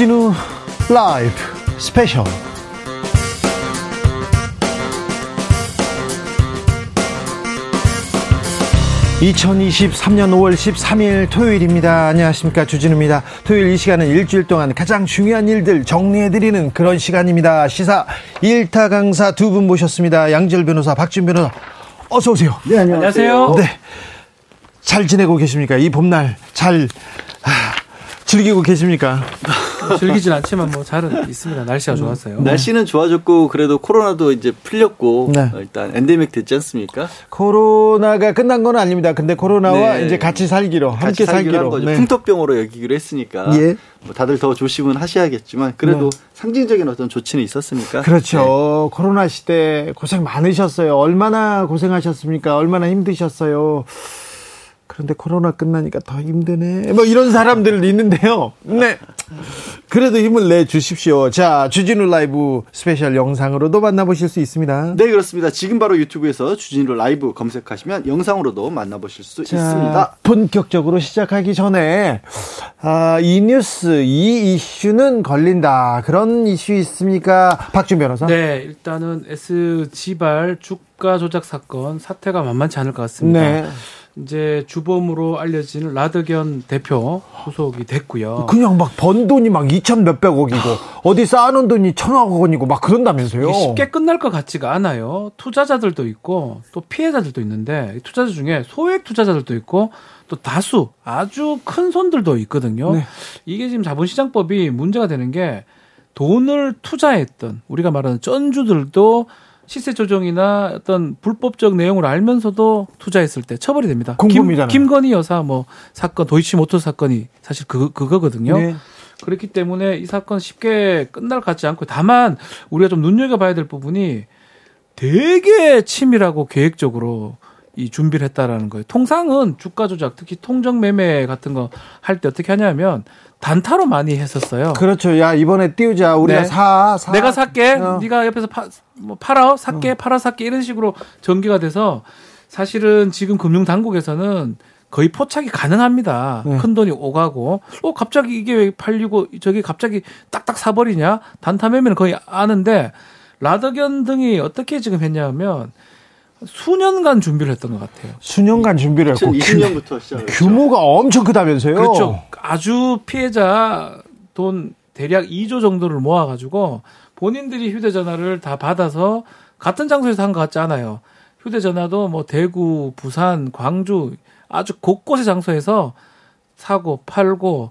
주진우 라이브 스페셜 2023년 5월 13일 토요일입니다. 안녕하십니까. 주진우입니다. 토요일 이 시간은 일주일 동안 가장 중요한 일들 정리해드리는 그런 시간입니다. 시사 1타 강사 두 분 모셨습니다. 양지열 변호사, 박지훈 변호사. 어서오세요. 네, 안녕하세요. 네. 잘 지내고 계십니까? 이 봄날 잘, 아, 즐기고 계십니까? 즐기진 않지만 뭐 잘은 있습니다. 날씨가 좋았어요. 네. 날씨는 좋아졌고 그래도 코로나도 이제 풀렸고 네. 일단 엔데믹 됐지 않습니까? 코로나가 끝난 건 아닙니다. 근데 코로나와 네. 이제 같이 살기로 함께 살기로 네. 풍토병으로 여기기로 했으니까 예. 뭐 다들 더 조심은 하셔야겠지만 그래도 네. 상징적인 어떤 조치는 있었으니까. 그렇죠. 네. 코로나 시대 고생 많으셨어요. 얼마나 고생하셨습니까? 얼마나 힘드셨어요. 그런데 코로나 끝나니까 더 힘드네. 뭐 이런 사람들 있는데요. 네. 그래도 힘을 내 주십시오. 자, 주진우 라이브 스페셜 영상으로도 만나보실 수 있습니다. 네, 그렇습니다. 지금 바로 유튜브에서 주진우 라이브 검색하시면 영상으로도 만나보실 수 자, 있습니다. 본격적으로 시작하기 전에, 아, 이 뉴스, 이 이슈는 걸린다. 그런 이슈 있습니까? 박지훈 변호사? 네, 일단은 SG발 주가 조작 사건 사태가 만만치 않을 것 같습니다. 네. 이제 주범으로 알려진 라드견 대표 후속이 됐고요. 그냥 막 번 돈이 막 2천 몇백억이고 어디 쌓아놓은 돈이 천억 원이고 막 그런다면서요. 쉽게 끝날 것 같지가 않아요. 투자자들도 있고 또 피해자들도 있는데 투자자 중에 소액 투자자들도 있고 또 다수 아주 큰 손들도 있거든요. 네. 이게 지금 자본시장법이 문제가 되는 게 돈을 투자했던 우리가 말하는 쩐주들도 시세 조정이나 어떤 불법적 내용을 알면서도 투자했을 때 처벌이 됩니다. 공범이잖아요. 김, 김건희 여사 뭐 사건 도이치모터 사건이 사실 그 그거거든요. 네. 그렇기 때문에 이 사건 쉽게 끝날 것 같지 않고 다만 우리가 좀 눈여겨봐야 될 부분이 되게 치밀하고 계획적으로 이 준비를 했다라는 거예요. 통상은 주가 조작, 특히 통정 매매 같은 거 할 때 어떻게 하냐면 단타로 많이 했었어요. 그렇죠. 야 이번에 띄우자. 우리가 네. 사, 사. 내가 살게. 어. 네가 옆에서 파, 뭐 팔아, 살게, 어. 팔아, 살게 이런 식으로 전개가 돼서 사실은 지금 금융 당국에서는 거의 포착이 가능합니다. 네. 큰 돈이 오가고, 어 갑자기 이게 왜 팔리고 저기 갑자기 딱딱 사버리냐? 단타 매매는 거의 아는데 라더견 등이 어떻게 지금 했냐면 수년간 준비를 했던 것 같아요. 수년간 준비를 했고 2020년부터 시작 규모가 엄청 크다면서요? 그렇죠. 아주 피해자 돈 대략 2조 정도를 모아가지고 본인들이 휴대전화를 다 받아서 같은 장소에서 한 것 같지 않아요. 휴대전화도 뭐 대구, 부산, 광주 아주 곳곳의 장소에서 사고 팔고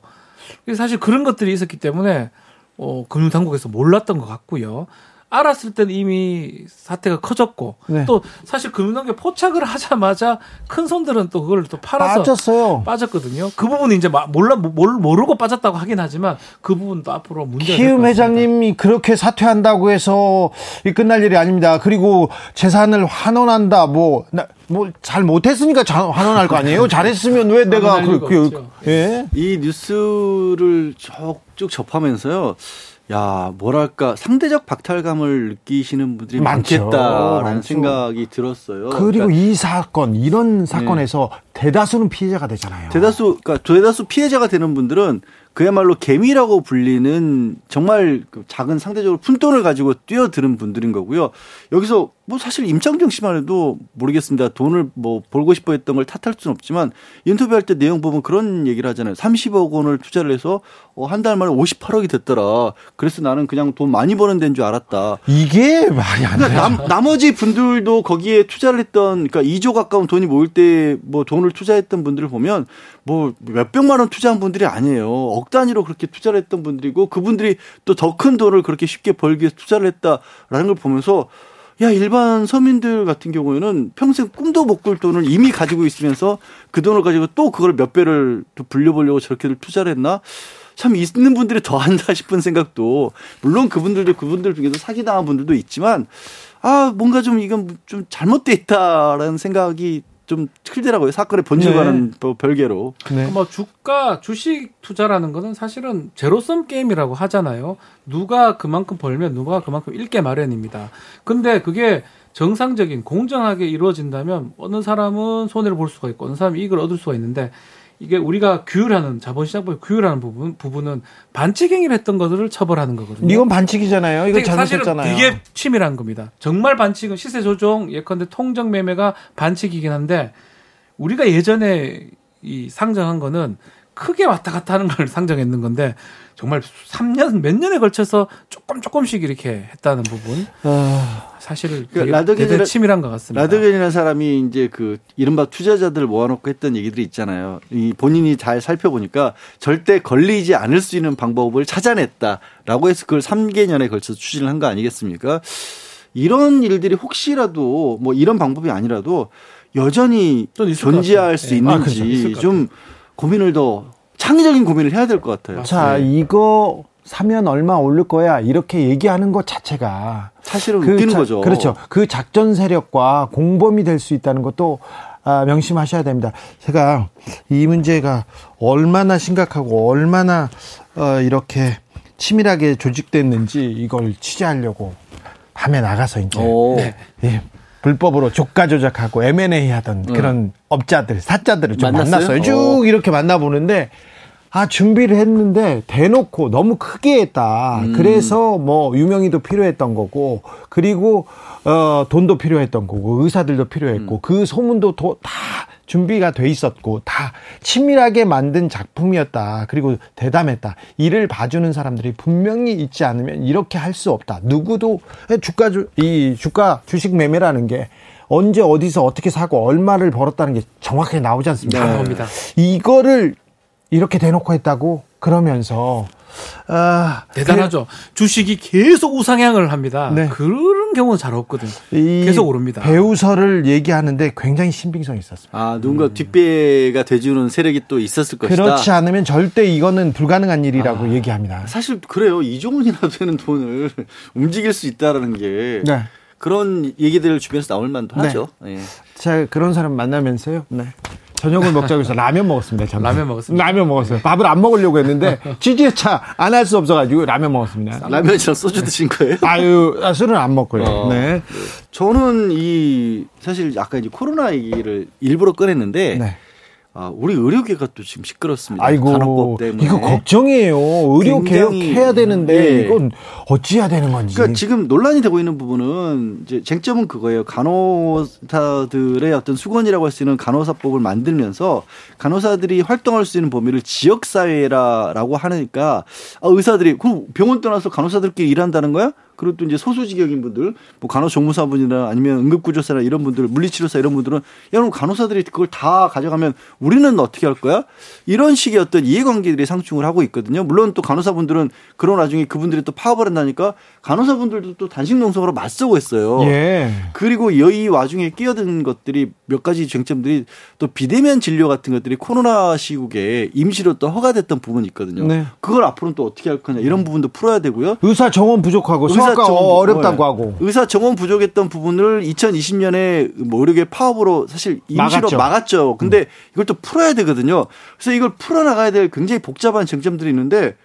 사실 그런 것들이 있었기 때문에 어, 금융당국에서 몰랐던 것 같고요. 알았을 때는 이미 사태가 커졌고 네. 또 사실 금융당국에 포착을 하자마자 큰 손들은 또 그걸 또 팔아서 빠졌어요. 빠졌거든요. 그 부분은 이제 몰라 뭘 모르고 빠졌다고 하긴 하지만 그 부분도 앞으로 문제가 키움 회장님이 그렇게 사퇴한다고 해서 끝날 일이 아닙니다. 그리고 재산을 환원한다 뭐 뭐잘 못했으니까 환원할 거 아니에요? 잘했으면 왜 내가 그, 그, 예? 이 뉴스를 쭉 접하면서요. 야, 뭐랄까, 상대적 박탈감을 느끼시는 분들이 많죠. 많겠다라는 많죠. 생각이 들었어요. 그리고 그러니까, 이 사건, 이런 사건에서 네. 대다수는 피해자가 되잖아요. 대다수, 그러니까 대다수 피해자가 되는 분들은 그야말로 개미라고 불리는 정말 그 작은 상대적으로 푼돈을 가지고 뛰어드는 분들인 거고요. 여기서 뭐 사실 임창정 씨만 해도 모르겠습니다. 돈을 뭐 벌고 싶어 했던 걸 탓할 수는 없지만 인터뷰할 때 내용 보면 그런 얘기를 하잖아요. 30억 원을 투자를 해서 어, 한 달 만에 58억이 됐더라. 그래서 나는 그냥 돈 많이 버는 데인 줄 알았다. 이게 말이 안 그러니까 돼. 나머지 분들도 거기에 투자를 했던 그러니까 2조 가까운 돈이 모일 때 뭐 돈을 투자했던 분들을 보면 뭐 몇백만 원 투자한 분들이 아니에요. 억 단위로 그렇게 투자를 했던 분들이고 그분들이 또 더 큰 돈을 그렇게 쉽게 벌기 위해서 투자를 했다라는 걸 보면서 야, 일반 서민들 같은 경우에는 평생 꿈도 못 꿀 돈을 이미 가지고 있으면서 그 돈을 가지고 또 그걸 몇 배를 또 불려보려고 저렇게들 투자를 했나? 참 있는 분들이 더 한다 싶은 생각도 물론 그분들도 그분들 중에서 사기당한 분들도 있지만 아, 뭔가 좀 이건 좀 잘못돼 있다라는 생각이 좀 틀더라고요. 사건의 본질과는 네. 별개로. 네. 뭐 주가 주식 투자라는 거는 사실은 제로섬 게임이라고 하잖아요. 누가 그만큼 벌면 누가 그만큼 잃게 마련입니다. 근데 그게 정상적인 공정하게 이루어진다면 어느 사람은 손해를 볼 수가 있고 어느 사람은 이익을 얻을 수가 있는데 이게 우리가 규율하는 자본시장법 규율하는 부분 부분은 반칙 행위를 했던 것들을 처벌하는 거거든요. 이건 반칙이잖아요. 이거 잘못했잖아요. 되게 치밀한 겁니다. 정말 반칙은 시세 조종 예컨대 통정 매매가 반칙이긴 한데 우리가 예전에 이 상정한 거는 크게 왔다 갔다 하는 걸 상정했는 건데 정말 3년 몇 년에 걸쳐서 조금 조금씩 이렇게 했다는 부분 아, 사실 그 되게 라드겐이라- 치밀한 것 같습니다. 라드겐이라는 사람이 이제 그 이른바 투자자들 모아놓고 했던 얘기들이 있잖아요. 이 본인이 잘 살펴보니까 절대 걸리지 않을 수 있는 방법을 찾아냈다라고 해서 그걸 3개년에 걸쳐서 추진을 한 거 아니겠습니까? 이런 일들이 혹시라도 뭐 이런 방법이 아니라도 여전히 존재할. 수. 있을 있는지 것좀 고민을 더 창의적인 고민을 해야 될 것 같아요. 자, 네. 이거 사면 얼마 오를 거야. 이렇게 얘기하는 것 자체가 사실은 웃기는 자- 거죠. 그렇죠. 그 작전 세력과 공범이 될 수 있다는 것도 아, 명심하셔야 됩니다. 제가 이 문제가 얼마나 심각하고 얼마나 어, 이렇게 치밀하게 조직됐는지 이걸 취재하려고 밤에 나가서 이제 오. 예, 불법으로 조가 조작하고 M&A 하던 그런 업자들, 사자들을 좀 만났어요? 만났어요. 쭉 어. 이렇게 만나보는데 아 준비를 했는데 대놓고 너무 크게 했다. 그래서 뭐 유명희도 필요했던 거고 그리고 어 돈도 필요했던 거고 의사들도 필요했고 그 소문도 도, 다 준비가 돼 있었고 다 치밀하게 만든 작품이었다. 그리고 대담했다. 이를 봐주는 사람들이 분명히 있지 않으면 이렇게 할 수 없다. 누구도 주가 주, 이 주가 주식 매매라는 게 언제 어디서 어떻게 사고 얼마를 벌었다는 게 정확하게 나오지 않습니까? 다 나옵니다. 이거를 이렇게 대놓고 했다고 그러면서 아, 대단하죠. 주식이 계속 우상향을 합니다. 네. 그런 경우는 잘 없거든요. 이 계속 오릅니다. 배우설을 얘기하는데 굉장히 신빙성이 있었습니다. 아, 누군가 뒷배가 돼주는 세력이 또 있었을 것이다. 그렇지 않으면 절대 이거는 불가능한 일이라고 얘기합니다. 사실 그래요. 이종훈이라도 되는 돈을 움직일 수 있다라는 게 네. 그런 얘기들 주변에서 나올 만도 네. 하죠. 예. 제가 그런 사람 만나면서요. 네. 저녁을 먹자고 해서 라면 먹었습니다. 저는. 라면 먹었습니다. 라면 먹었어요. 밥을 안 먹으려고 했는데 취재차 안 할 수 없어가지고 라면 먹었습니다. 라면이랑 소주 드신 거예요? 아유, 아, 술은 안 먹고요. 어. 네. 저는 이 사실 아까 이제 코로나 얘기를 일부러 꺼냈는데 네. 아, 우리 의료계가 또 지금 시끄럽습니다. 아이고, 간호법 때문에. 이거 걱정이에요. 의료 개혁해야 되는데 예. 이건 어찌해야 되는 건지. 그러니까 지금 논란이 되고 있는 부분은 이제 쟁점은 그거예요. 간호사들의 어떤 수건이라고 할 수 있는 간호사법을 만들면서 간호사들이 활동할 수 있는 범위를 지역 사회라라고 하니까 아, 의사들이 그럼 병원 떠나서 간호사들끼리 일한다는 거야? 그리고 또 이제 소수직역인 분들, 뭐 간호조무사분이나 아니면 응급구조사나 이런 분들, 물리치료사 이런 분들은 야, 그럼 간호사들이 그걸 다 가져가면 우리는 어떻게 할 거야? 이런 식의 어떤 이해관계들이 상충을 하고 있거든요. 물론 또 간호사분들은 그런 와중에 그분들이 또 파업을 한다니까 간호사분들도 또 단식농성으로 맞서고 있어요. 예. 그리고 이 와중에 끼어든 것들이 몇 가지 쟁점들이 또 비대면 진료 같은 것들이 코로나 시국에 임시로 또 허가됐던 부분이 있거든요. 네. 그걸 앞으로는 또 어떻게 할 거냐 이런 부분도 풀어야 되고요. 의사 정원 부족하고 의사 소아과 정원- 어렵다고 네. 하고. 의사 정원 부족했던 부분을 2020년에 뭐 의료계 파업으로 사실 임시로 막았죠. 음. 막았죠. 근데 이걸 또 풀어야 되거든요. 그래서 이걸 풀어 나가야 될 굉장히 복잡한 쟁점들이 있는데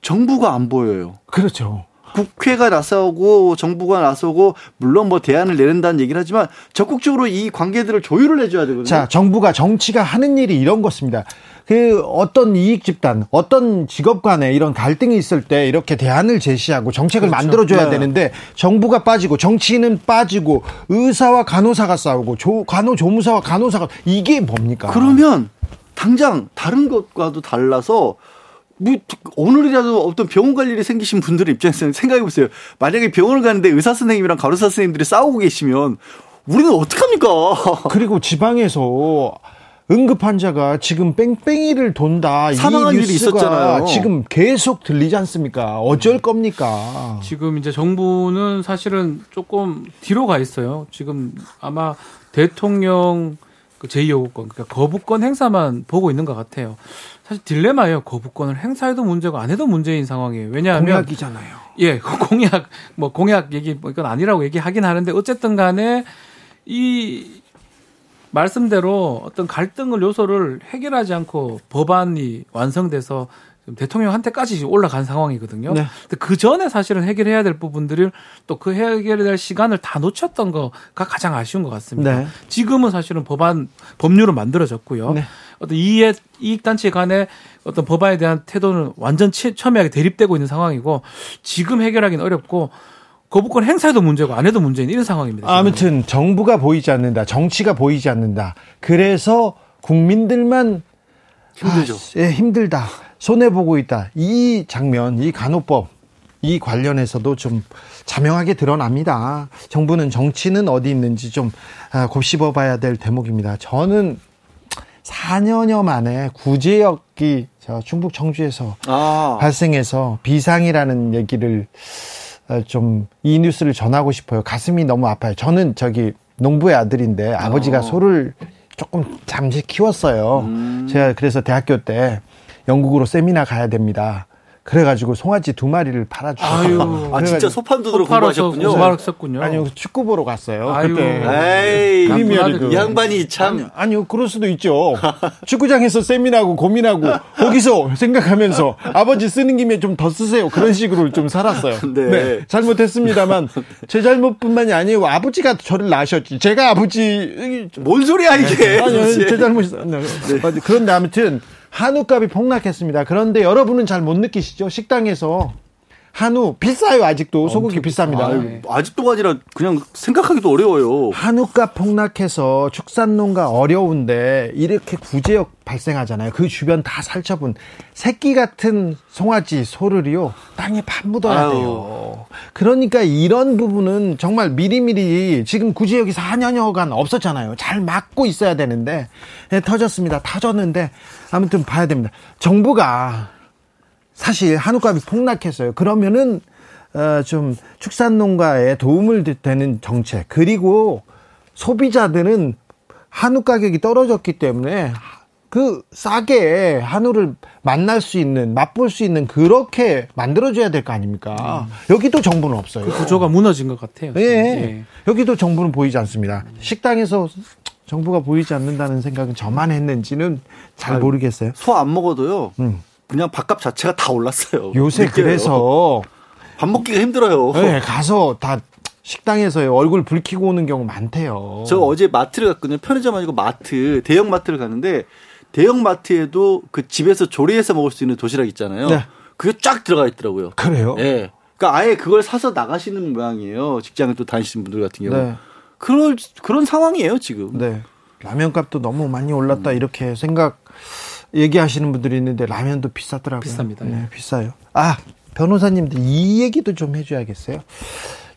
정부가 안 보여요. 그렇죠. 국회가 나서고 정부가 나서고 물론 뭐 대안을 내린다는 얘기를 하지만 적극적으로 이 관계들을 조율을 해줘야 되거든요. 자, 정부가 정치가 하는 일이 이런 것입니다. 그 어떤 이익 집단, 어떤 직업 간에 이런 갈등이 있을 때 이렇게 대안을 제시하고 정책을 만들어 줘야 네. 되는데 정부가 빠지고 정치인은 빠지고 의사와 간호사가 싸우고 조, 간호조무사와 간호사가 이게 뭡니까? 그러면 당장 다른 것과도 달라서 뭐 오늘이라도 어떤 병원 갈 일이 생기신 분들의 입장에서는 생각해 보세요. 만약에 병원을 가는데 의사 선생님이랑 간호사 선생님들이 싸우고 계시면 우리는 어떡합니까? 그리고 지방에서 응급 환자가 지금 뺑뺑이를 돈다. 사망한 이 일이 뉴스가 있었잖아요. 지금 계속 들리지 않습니까? 어쩔 겁니까? 지금 이제 정부는 사실은 조금 뒤로 가 있어요. 지금 아마 대통령 그 제2요구권, 그러니까 거부권 행사만 보고 있는 것 같아요. 사실 딜레마예요. 거부권을 행사해도 문제고 안 해도 문제인 상황이에요. 왜냐하면 공약이잖아요. 예, 그 공약, 뭐 공약 얘기, 뭐 이건 아니라고 얘기하긴 하는데 어쨌든 간에 이 말씀대로 어떤 갈등을 요소를 해결하지 않고 법안이 완성돼서 대통령한테까지 올라간 상황이거든요. 네. 근데 그 전에 사실은 해결해야 될 부분들을 또 그 해결해야 될 시간을 다 놓쳤던 거가 가장 아쉬운 것 같습니다. 네. 지금은 사실은 법안 법률은 만들어졌고요. 네. 어떤 이익 단체 간의 어떤 법안에 대한 태도는 완전 치, 첨예하게 대립되고 있는 상황이고 지금 해결하기는 어렵고 거부권 행사에도 문제고 안 해도 문제인 이런 상황입니다. 지금. 아무튼 정부가 보이지 않는다. 정치가 보이지 않는다. 그래서 국민들만 힘들죠. 아, 예, 힘들다. 손해 보고 있다. 이 장면, 이 간호법 이 관련해서도 좀 자명하게 드러납니다. 정부는 정치는 어디 있는지 좀 아, 곱씹어 봐야 될 대목입니다. 저는 4년여 만에 구제역이 저 충북 청주에서 아. 발생해서 비상이라는 얘기를 어, 좀 이 뉴스를 전하고 싶어요. 가슴이 너무 아파요. 저는 저기 농부의 아들인데 아버지가 어. 소를 조금 잠시 키웠어요. 음. 제가 그래서 대학교 때 영국으로 세미나 가야 됩니다. 그래가지고 송아지 두 마리를 팔아주셨어요. 아유. 아 진짜 소판도로 소파로서 공부하셨군요. 공부하셨군요. 아니요 축구 보러 갔어요. 아유. 그때 에이, 프리미어리그. 이 양반이 참 아니, 아니요, 그럴 수도 있죠. 축구장에서 세미나고 고민하고 거기서 생각하면서 아버지 쓰는 김에 좀 더 쓰세요. 그런 식으로 좀 살았어요. 네. 잘못했습니다만 제 잘못뿐만이 아니에요. 아버지가 저를 낳으셨지. 제가 아버지 뭔 소리야 이게? 아니요, 도대체. 제 잘못이 네. 그런데 아무튼 한우값이 폭락했습니다. 그런데 여러분은 잘 못 느끼시죠? 식당에서 한우 비싸요 아직도 소고기 비쌉니다. 아유, 아직도가 아니라 그냥 생각하기도 어려워요. 한우값 폭락해서 축산농가 어려운데 이렇게 구제역 발생하잖아요. 그 주변 다 살처분 새끼 같은 송아지 소를요 땅에 파묻어야 아유. 돼요. 그러니까 이런 부분은 정말 미리미리 지금 구제역이 4년여간 없었잖아요. 잘 막고 있어야 되는데 네, 터졌습니다. 터졌는데 아무튼 봐야 됩니다. 정부가 사실 한우값이 폭락했어요. 그러면은 어, 좀 축산농가에 도움을 되는 정책 그리고 소비자들은 한우 가격이 떨어졌기 때문에 그 싸게 한우를 만날 수 있는 맛볼 수 있는 그렇게 만들어줘야 될 거 아닙니까? 여기도 정부는 없어요. 그 구조가 무너진 것 같아요. 예. 예. 여기도 정부는 보이지 않습니다. 식당에서 정부가 보이지 않는다는 생각은 저만 했는지는 잘 모르겠어요. 소 안 먹어도요. 음. 그냥 밥값 자체가 다 올랐어요. 요새 느껴요. 그래서 밥 먹기가 힘들어요. 네, 가서 다 식당에서 얼굴 붉히고 오는 경우 많대요. 저 어제 마트를 갔거든요. 편의점 아니고 마트, 대형 마트를 갔는데 대형 마트에도 그 집에서 조리해서 먹을 수 있는 도시락 있잖아요. 네. 그게 쫙 들어가 있더라고요. 그래요? 예. 그러니까 아예 그걸 사서 나가시는 모양이에요. 직장에 또 다니시는 분들 같은 경우. 네. 그런 그런 상황이에요 지금. 네. 라면 값도 너무 많이 올랐다 이렇게 생각 얘기하시는 분들이 있는데 라면도 비싸더라고요. 비쌉니다. 네, 비싸요. 아, 변호사님들 이 얘기도 좀 해줘야겠어요.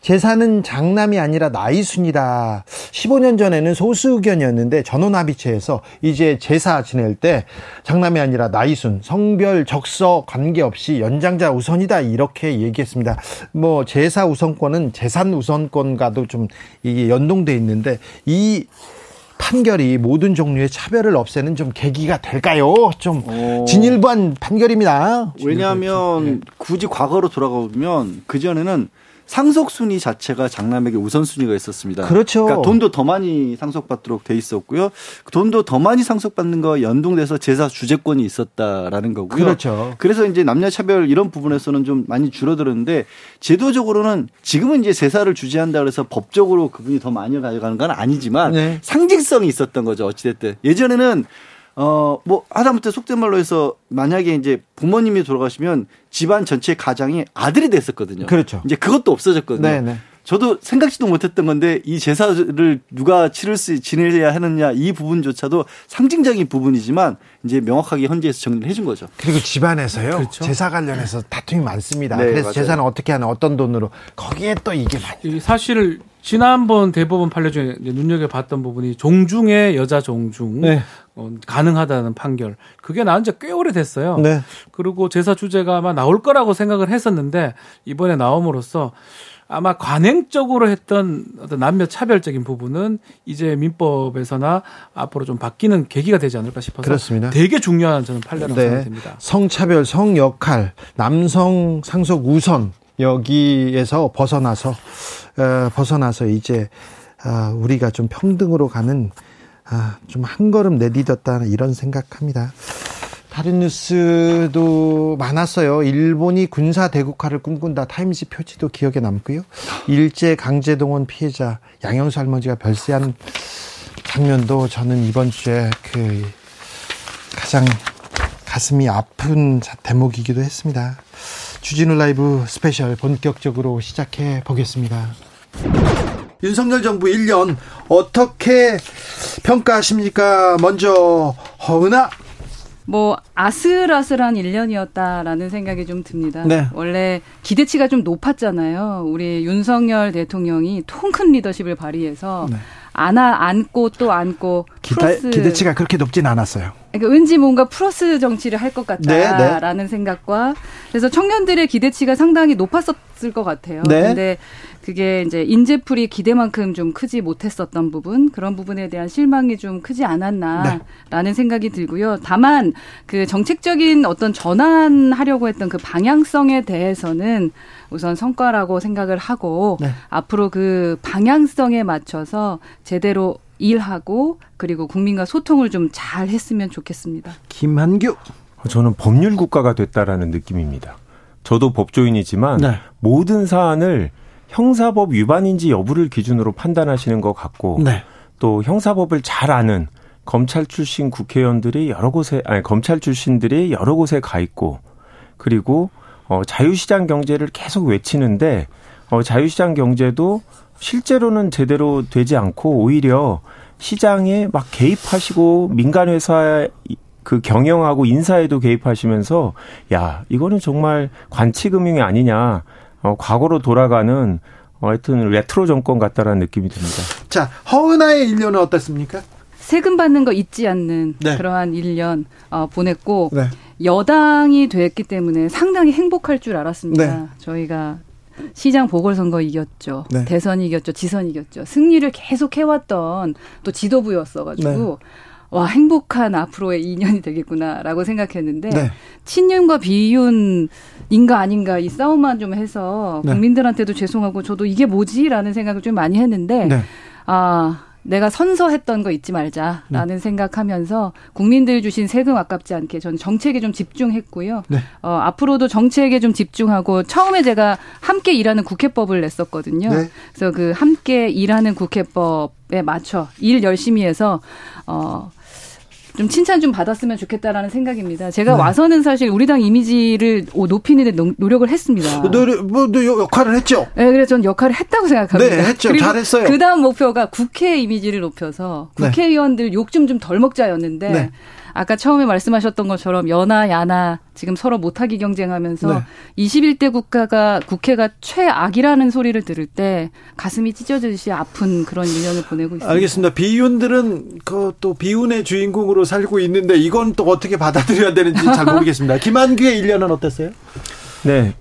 제사는 장남이 아니라 나이순이다. 15년 전에는 소수 의견이었는데 전원합의체에서 이제 제사 지낼 때 장남이 아니라 나이순, 성별, 적서 관계없이 연장자 우선이다 이렇게 얘기했습니다. 뭐 제사 우선권은 재산 우선권과도 좀 이게 연동돼 있는데 이 판결이 모든 종류의 차별을 없애는 좀 계기가 될까요? 좀 오. 진일보한 판결입니다. 왜냐하면 굳이 과거로 돌아가 보면 그 전에는 상속 순위 자체가 장남에게 우선 순위가 있었습니다. 그렇죠. 그러니까 돈도 더 많이 상속받도록 돼 있었고요. 그 돈도 더 많이 상속받는 거와 연동돼서 제사 주재권이 있었다라는 거고요. 그렇죠. 그래서 이제 남녀 차별 이런 부분에서는 좀 많이 줄어들었는데 제도적으로는 지금은 이제 제사를 주재한다 그래서 법적으로 그분이 더 많이 가져가는 건 아니지만 네. 상징성이 있었던 거죠. 어찌됐든 예전에는 어, 뭐, 하다못해 속된 말로 해서 만약에 이제 부모님이 돌아가시면 집안 전체 가장이 아들이 됐었거든요. 그렇죠. 이제 그것도 없어졌거든요. 네, 네. 저도 생각지도 못했던 건데 이 제사를 누가 치를 수, 지내야 하느냐 이 부분조차도 상징적인 부분이지만 이제 명확하게 헌재에서 정리를 해준 거죠. 그리고 집안에서요. 그렇죠. 제사 관련해서 다툼이 많습니다. 네, 그래서 맞아요. 제사는 어떻게 하는 어떤 돈으로 거기에 또 이게 많이 이 사실 지난번 대법원 판례 중에 눈여겨봤던 부분이 종중의 여자 종중 네. 어, 가능하다는 판결 그게 나온 지 꽤 오래됐어요. 네. 그리고 제사 주제가 아마 나올 거라고 생각을 했었는데 이번에 나옴으로써 아마 관행적으로 했던 어떤 남녀 차별적인 부분은 이제 민법에서나 앞으로 좀 바뀌는 계기가 되지 않을까 싶어서 그렇습니다. 되게 중요한 저는 판례라고 네. 생각됩니다. 성차별, 성역할, 남성 상속 우선 여기에서 벗어나서 어, 벗어나서 이제 아, 우리가 좀 평등으로 가는 아, 좀한 걸음 내디뎠다 이런 생각합니다. 다른 뉴스도 많았어요. 일본이 군사 대국화를 꿈꾼다. 타임지 표지도 기억에 남고요. 일제 강제동원 피해자 양영수 할머니가 별세한 장면도 저는 이번 주에 그 가장 가슴이 아픈 대목이기도 했습니다. 주진우 라이브 스페셜 본격적으로 시작해 보겠습니다. 윤석열 정부 1년 어떻게 평가하십니까? 먼저 허은아 뭐 아슬아슬한 1년이었다라는 생각이 좀 듭니다. 네. 원래 기대치가 좀 높았잖아요. 우리 윤석열 대통령이 통 큰 리더십을 발휘해서 네. 안아 안고 또 안고 기대, 기대치가 그렇게 높진 않았어요. 그러니까 왠지 뭔가 플러스 정치를 할 것 같다라는 네, 네. 생각과 그래서 청년들의 기대치가 상당히 높았었을 것 같아요. 네. 근데 그게 이제 인재풀이 기대만큼 좀 크지 못했었던 부분 그런 부분에 대한 실망이 좀 크지 않았나라는 네. 생각이 들고요. 다만 그 정책적인 어떤 전환하려고 했던 그 방향성에 대해서는 우선 성과라고 생각을 하고 네. 앞으로 그 방향성에 맞춰서 제대로 일하고 그리고 국민과 소통을 좀 잘 했으면 좋겠습니다. 김한규 저는 법률 국가가 됐다라는 느낌입니다. 저도 법조인이지만 네. 모든 사안을 형사법 위반인지 여부를 기준으로 판단하시는 것 같고 네. 또 형사법을 잘 아는 검찰 출신 국회의원들이 여러 곳에 아니 검찰 출신들이 여러 곳에 가 있고 그리고 어 자유시장 경제를 계속 외치는데 어 자유시장 경제도 실제로는 제대로 되지 않고 오히려 시장에 막 개입하시고 민간 회사 그 경영하고 인사에도 개입하시면서 야 이거는 정말 관치금융이 아니냐 어, 과거로 돌아가는 어, 하여튼 레트로 정권 같다라는 느낌이 듭니다. 자 허은아의 1년은 어떻습니까? 세금 받는 거 잊지 않는 네. 그러한 1년 어, 보냈고 네. 여당이 됐기 때문에 상당히 행복할 줄 알았습니다. 네. 저희가 시장 보궐선거 이겼죠. 네. 대선 이겼죠. 지선 이겼죠. 승리를 계속 해왔던 또 지도부였어가지고 네. 와 행복한 앞으로의 2년이 되겠구나라고 생각했는데 네. 친윤과 비윤인가 아닌가 이 싸움만 좀 해서 네. 국민들한테도 죄송하고 저도 이게 뭐지라는 생각을 좀 많이 했는데 네. 아 내가 선서했던 거 잊지 말자라는 네. 생각하면서 국민들 주신 세금 아깝지 않게 저는 정책에 좀 집중했고요. 네. 어, 앞으로도 정책에 좀 집중하고 처음에 제가 함께 일하는 국회법을 냈었거든요. 네. 그래서 그 함께 일하는 국회법에 맞춰 일 열심히 해서 어, 좀 칭찬 좀 받았으면 좋겠다라는 생각입니다. 제가 네. 와서는 사실 우리 당 이미지를 높이는 데 노력을 했습니다. 노력, 뭐, 역할을 했죠? 네, 그래서 저는 역할을 했다고 생각합니다. 네, 했죠. 잘했어요. 그 다음 목표가 국회 이미지를 높여서 네. 국회의원들 욕 좀 좀 덜 먹자였는데 네. 아까 처음에 말씀하셨던 것처럼 연하 야나 지금 서로 못하기 경쟁하면서 네. 21대 국가가 국회가 최악이라는 소리를 들을 때 가슴이 찢어지듯이 아픈 그런 1년을 보내고 있습니다. 알겠습니다. 비윤들은 그 또 비운의 주인공으로 살고 있는데 이건 또 어떻게 받아들여야 되는지 잘 모르겠습니다. 김한규의 1년은 어땠어요? 네.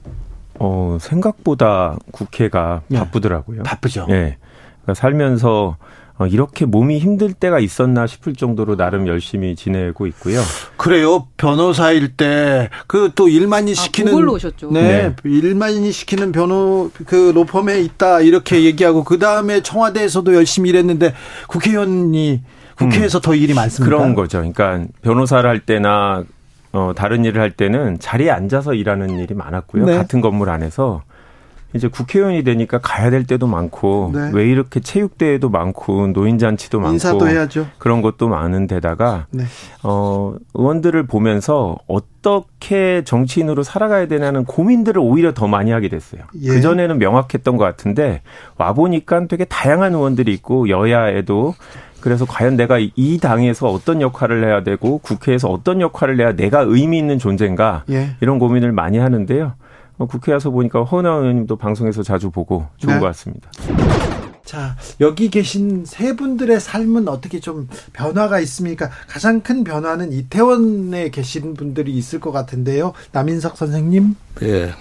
어, 생각보다 국회가 네. 바쁘더라고요. 바쁘죠. 네. 그러니까 살면서 어, 이렇게 몸이 힘들 때가 있었나 싶을 정도로 나름 열심히 지내고 있고요. 그래요. 변호사일 때 그 또 일만이 아, 시키는 아, 오셨죠. 네, 네. 일만이 시키는 변호 그 로펌에 있다 이렇게 얘기하고 그 다음에 청와대에서도 열심히 일했는데 국회의원이 국회에서 음, 더 일이 많습니다. 그런 거죠. 그러니까 변호사를 할 때나 어, 다른 일을 할 때는 자리에 앉아서 일하는 일이 많았고요. 네. 같은 건물 안에서 이제 국회의원이 되니까 가야 될 때도 많고 네. 왜 이렇게 체육대회도 많고 노인잔치도 많고 인사도 해야죠. 그런 것도 많은 데다가 네. 어 의원들을 보면서 어떻게 정치인으로 살아가야 되냐는 고민들을 오히려 더 많이 하게 됐어요. 예. 그 전에는 명확했던 것 같은데 와 보니까 되게 다양한 의원들이 있고 여야에도 그래서 과연 내가 이 당에서 어떤 역할을 해야 되고 국회에서 어떤 역할을 해야 내가 의미 있는 존재인가 예. 이런 고민을 많이 하는데요. 어, 국회 와서 보니까 허은하 의원님도 방송에서 자주 보고 좋은 네. 것 같습니다. 자, 여기 계신 세 분들의 삶은 어떻게 좀 변화가 있습니까? 가장 큰 변화는 이태원에 계신 분들이 있을 것 같은데요. 남인석 선생님? 예.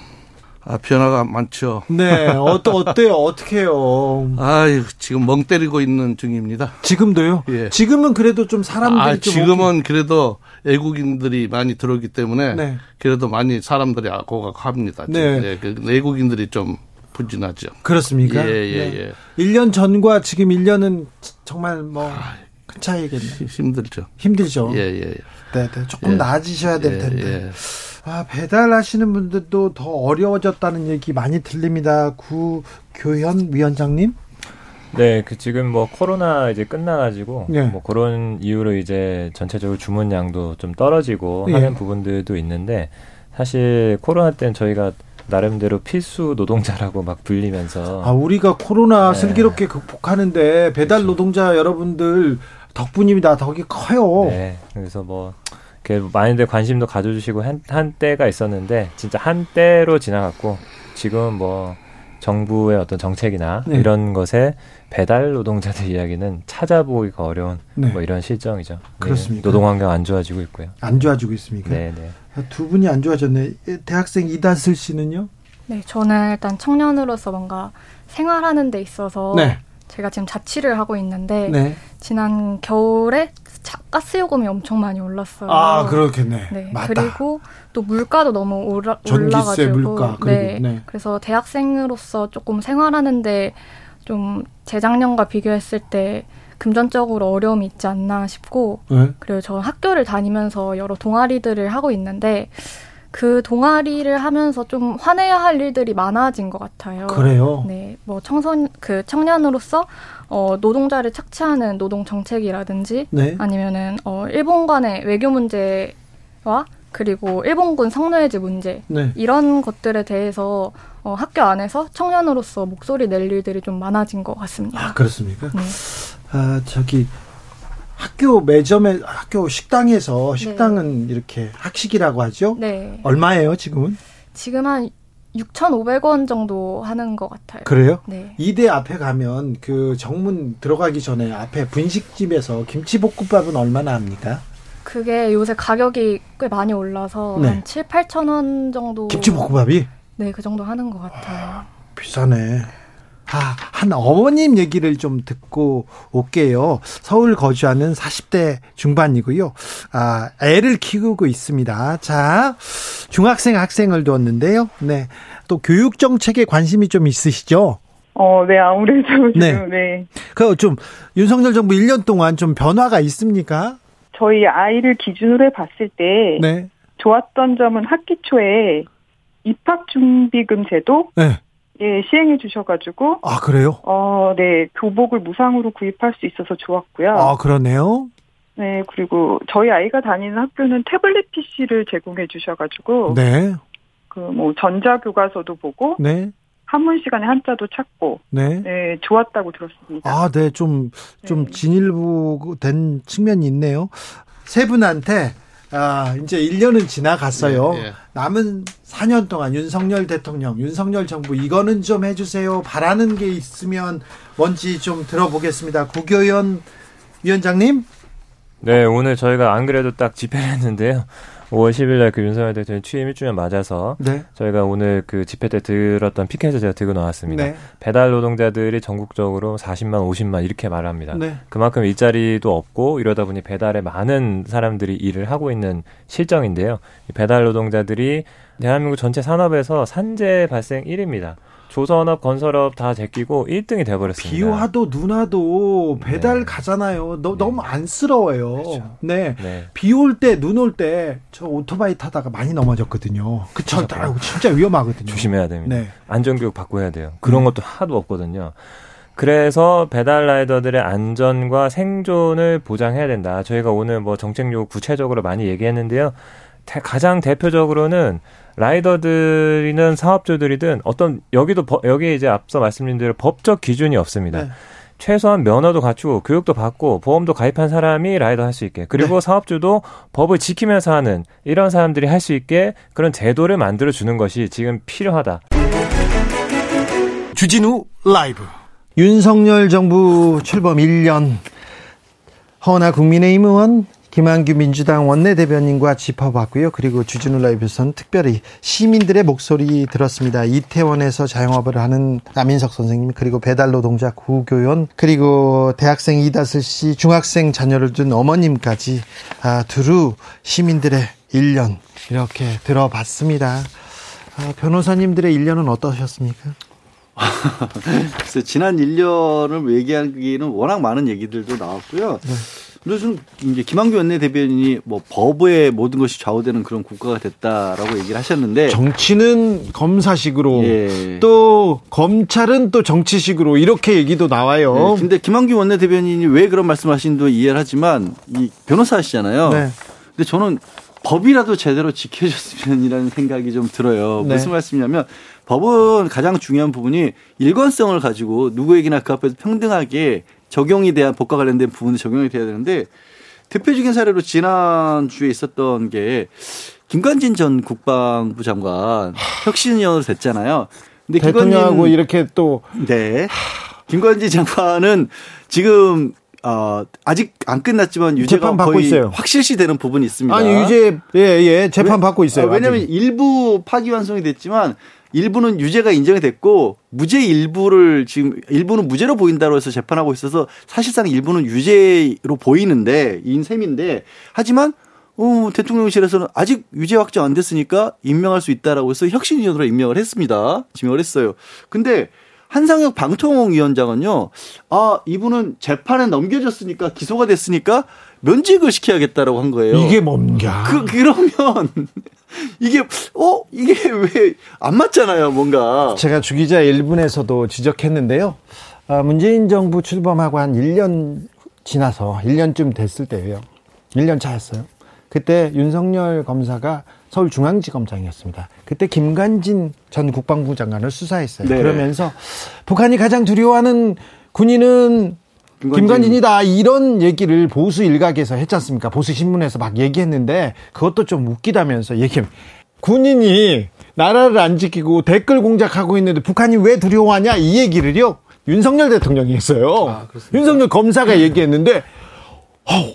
아, 변화가 많죠. 네. 어떠, 어때요? 어떻게 해요? 아 지금 멍 때리고 있는 중입니다. 지금도요? 예. 지금은 그래도 좀 사람들이 아, 좀 지금은 그래도 외국인들이 많이 들어오기 때문에 네. 그래도 많이 사람들이 고각합니다. 네. 네. 그 외국인들이 좀 부진하죠. 그렇습니까? 예, 예, 네. 예. 1년 전과 지금 1년은 정말 뭐, 아, 큰 차이겠네요. 힘들죠. 힘들죠. 예, 예. 예. 네, 네. 조금 예. 나아지셔야 될 예, 텐데. 예, 아, 배달하시는 분들도 더 어려워졌다는 얘기 많이 들립니다. 구교현 위원장님. 네, 그 지금 뭐 코로나 이제 끝나가지고 네. 뭐 그런 이유로 이제 전체적으로 주문량도 좀 떨어지고 네. 하는 부분들도 있는데 사실 코로나 때는 저희가 나름대로 필수 노동자라고 막 불리면서 아 우리가 코로나 네. 슬기롭게 극복하는데 배달 그렇죠. 노동자 여러분들 덕분입니다. 덕이 커요. 네, 그래서 뭐 많이들 관심도 가져주시고 한, 한때가 있었는데 진짜 한때로 지나갔고 지금 뭐 정부의 어떤 정책이나 네. 이런 것에 배달 노동자들 이야기는 찾아보기가 어려운 네. 뭐 이런 실정이죠. 네. 그렇습니까? 노동 환경 안 좋아지고 있고요. 안 좋아지고 있습니까? 네, 네. 아, 두 분이 안 좋아졌네. 대학생 이다슬 씨는요? 네, 저는 일단 청년으로서 뭔가 생활하는 데 있어서 네. 제가 지금 자취를 하고 있는데 네. 지난 겨울에 가스 요금이 엄청 많이 올랐어요. 아 그렇겠네. 네. 맞다. 그리고 또 물가도 너무 올라, 전기세, 올라가지고 물가 그리고, 네. 네. 그래서 대학생으로서 조금 생활하는데 좀 재작년과 비교했을 때 금전적으로 어려움이 있지 않나 싶고 네. 그리고 저 학교를 다니면서 여러 동아리들을 하고 있는데 그 동아리를 하면서 좀 화내야 할 일들이 많아진 것 같아요. 그래요? 네, 뭐 청소년 그 청년으로서 어, 노동자를 착취하는 노동 정책이라든지 네. 아니면은 어, 일본 간의 외교 문제와 그리고 일본군 성노예제 문제 네. 이런 것들에 대해서 어, 학교 안에서 청년으로서 목소리 낼 일들이 좀 많아진 것 같습니다. 아 그렇습니까? 네. 아 저기 학교 매점에 학교 식당에서 네. 식당은 네. 이렇게 학식이라고 하죠. 네. 얼마예요 지금은? 지금 한 6,500원 정도 하는 것 같아요. 그래요? 네. 이대 앞에 가면 그 정문 들어가기 전에 앞에 분식집에서 김치볶음밥은 얼마나 합니까? 그게 요새 가격이 꽤 많이 올라서 네. 한 7, 8천 원 정도. 김치볶음밥이? 네, 그 정도 하는 것 같아요. 아, 비싸네. 아, 한 어머님 얘기를 좀 듣고 올게요. 서울 거주하는 40대 중반이고요. 아, 애를 키우고 있습니다. 자, 중학생 학생을 두었는데요. 네. 또 교육 정책에 관심이 좀 있으시죠? 어, 네, 아무래도 네. 네. 그 좀 윤석열 정부 1년 동안 좀 변화가 있습니까? 저희 아이를 기준으로 해 봤을 때 네. 좋았던 점은 학기 초에 입학 준비금 제도 네. 예, 시행해 주셔가지고. 아, 그래요? 어, 네. 교복을 무상으로 구입할 수 있어서 좋았고요. 아, 그러네요? 네, 그리고 저희 아이가 다니는 학교는 태블릿 PC를 제공해 주셔가지고. 네. 그, 뭐, 전자교과서도 보고. 네. 한문 시간에 한자도 찾고. 네. 네, 좋았다고 들었습니다. 아, 네. 좀, 좀 네. 진일보 된 측면이 있네요. 세 분한테 아, 이제 1년은 지나갔어요. 예, 예. 남은 4년 동안 윤석열 대통령, 윤석열 정부 이거는 좀 해주세요. 바라는 게 있으면 뭔지 좀 들어보겠습니다. 국교연 위원장님. 네, 오늘 저희가 안 그래도 딱 집회를 했는데요. 5월 10일 날그 윤석열 대통령 취임 1주년 맞아서 네. 저희가 오늘 그 집회 때 들었던 피켓을 제가 들고 나왔습니다. 네. 배달 노동자들이 전국적으로 40만, 50만 이렇게 말합니다. 네. 그만큼 일자리도 없고 이러다 보니 배달에 많은 사람들이 일을 하고 있는 실정인데요. 배달 노동자들이 대한민국 전체 산업에서 산재 발생 1위입니다. 조선업, 건설업 다 제끼고 1등이 돼버렸습니다. 비와도 눈와도 배달 네. 가잖아요. 너, 네. 너무 안쓰러워요. 그렇죠. 네. 네. 비 올 때, 눈 올 때 저 오토바이 타다가 많이 넘어졌거든요. 그쵸. 진짜 위험하거든요. 조심해야 됩니다. 네. 안전교육 받고 해야 돼요. 그런 음. 것도 하도 없거든요. 그래서 배달 라이더들의 안전과 생존을 보장해야 된다. 저희가 오늘 뭐 정책 요구 구체적으로 많이 얘기했는데요. 가장 대표적으로는 라이더들이든 사업주들이든 어떤 여기도 여기 이제 앞서 말씀드린 대로 법적 기준이 없습니다. 네. 최소한 면허도 갖추고 교육도 받고 보험도 가입한 사람이 라이더 할 수 있게 그리고 네. 사업주도 법을 지키면서 하는 이런 사람들이 할 수 있게 그런 제도를 만들어 주는 것이 지금 필요하다. 주진우 라이브 윤석열 정부 출범 1년 허나 국민의힘 의원 김한규 민주당 원내대변인과 짚어봤고요. 그리고 주진우 라이브에서는 특별히 시민들의 목소리 들었습니다. 이태원에서 자영업을 하는 남인석 선생님, 그리고 배달노동자 구교연, 그리고 대학생 이다슬 씨, 중학생 자녀를 둔 어머님까지 아, 두루 시민들의 1년 이렇게 들어봤습니다. 아, 변호사님들의 1년은 어떠셨습니까? 그래서 지난 1년을 얘기하기는 워낙 많은 얘기들도 나왔고요. 네. 그래서 이제 김한규 원내 대변인이 뭐 법의 모든 것이 좌우되는 그런 국가가 됐다라고 얘기를 하셨는데 정치는 검사식으로 예. 또 검찰은 또 정치식으로 이렇게 얘기도 나와요. 네, 근데 김한규 원내 대변인이 왜 그런 말씀하시는도 이해를 하지만 이 변호사시잖아요. 네. 근데 저는 법이라도 제대로 지켜줬으면이라는 생각이 좀 들어요. 네. 무슨 말씀이냐면 법은 가장 중요한 부분이 일관성을 가지고 누구에게나 그 앞에서 평등하게 적용이 대한 법과 관련된 부분이 적용이 돼야 되는데 대표적인 사례로 지난주에 있었던 게 김관진 전 국방부 장관 혁신위원으로 됐잖아요. 근데 대통령하고 이렇게 또 네. 김관진 장관은 지금 어, 아직 안 끝났지만 유죄가 거의 있어요. 확실시 되는 부분이 있습니다. 아니 유죄 예예 예, 재판 왜, 받고 있어요. 왜냐하면 일부 파기환송이 됐지만 일부는 유죄가 인정이 됐고 무죄 일부를 지금 일부는 무죄로 보인다고 해서 재판하고 있어서 사실상 일부는 유죄로 보이는데 인 셈인데 하지만 어, 대통령실에서는 아직 유죄 확정 안 됐으니까 임명할 수 있다라고 해서 혁신위원으로 임명을 했습니다. 지명을 했어요. 근데 한상혁 방통위원장은요, 아, 이분은 재판에 넘겨졌으니까 기소가 됐으니까 면직을 시켜야겠다라고 한 거예요. 이게 뭔가. 그, 그러면 이게 어 이게 왜 안 맞잖아요, 뭔가. 제가 주기자 1분에서도 지적했는데요. 아, 문재인 정부 출범하고 한 1년 지나서 1년쯤 됐을 때예요. 1년 차였어요. 그때 윤석열 검사가 서울중앙지검장이었습니다. 그때 김관진 전 국방부 장관을 수사했어요. 네. 그러면서 북한이 가장 두려워하는 군인은 김관진. 이다 이런 얘기를 보수 일각에서 했지 않습니까? 보수 신문에서 막 얘기했는데 그것도 좀 웃기다면서 얘기 군인이 나라를 안 지키고 댓글 공작하고 있는데 북한이 왜 두려워하냐 이 얘기를요 윤석열 대통령이 했어요. 아, 윤석열 검사가 얘기했는데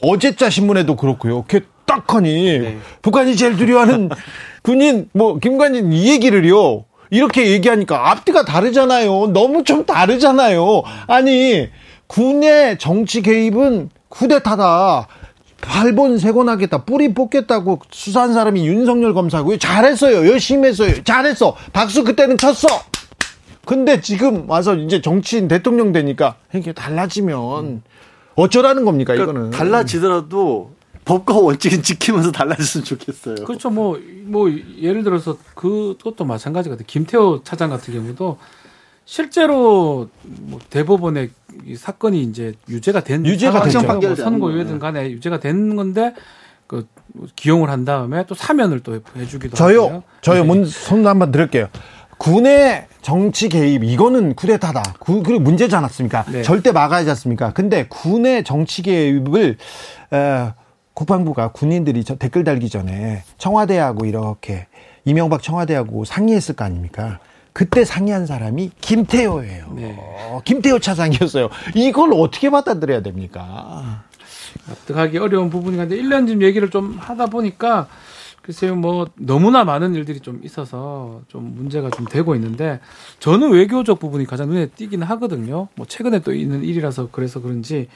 어, 제자 신문에도 그렇고요. 걔 딱하니 네. 북한이 제일 두려워하는 군인 뭐 김관진 이 얘기를요. 이렇게 얘기하니까 앞뒤가 다르잖아요. 너무 좀 다르잖아요. 아니 군의 정치 개입은 쿠데타다. 발본 세곤하겠다. 뿌리 뽑겠다고 수사한 사람이 윤석열 검사고요. 잘했어요. 열심히 했어요. 잘했어. 박수 그때는 쳤어. 근데 지금 와서 이제 정치인 대통령 되니까 이게 달라지면 어쩌라는 겁니까, 그러니까 이거는. 달라지더라도 법과 원칙은 지키면서 달라졌으면 좋겠어요. 그렇죠. 뭐, 뭐, 예를 들어서 그것도 마찬가지 같아요. 김태호 차장 같은 경우도 실제로 뭐 대법원의 이 사건이 이제 유죄가 된 유죄가 됐죠. 뭐 선고유예든 간에 유죄가 된 건데 그 기용을 한 다음에 또 사면을 또 해주기도 저요 하고요. 저요 문 손도 한번 들을게요. 군의 정치 개입 이거는 쿠데타다. 그, 그리고 문제지 않았습니까? 네. 절대 막아야지 않습니까? 근데 군의 정치 개입을 에, 국방부가 군인들이 저 댓글 달기 전에 청와대하고 이렇게 이명박 청와대하고 상의했을 거 아닙니까? 그때 상의한 사람이 김태호예요. 네. 김태호 차장이었어요. 이걸 어떻게 받아들여야 됩니까? 납득하기 어려운 부분이 한데 1년쯤 얘기를 좀 하다 보니까 글쎄요, 뭐, 너무나 많은 일들이 좀 있어서 좀 문제가 좀 되고 있는데, 저는 외교적 부분이 가장 눈에 띄긴 하거든요. 뭐, 최근에 또 있는 일이라서 그래서 그런지,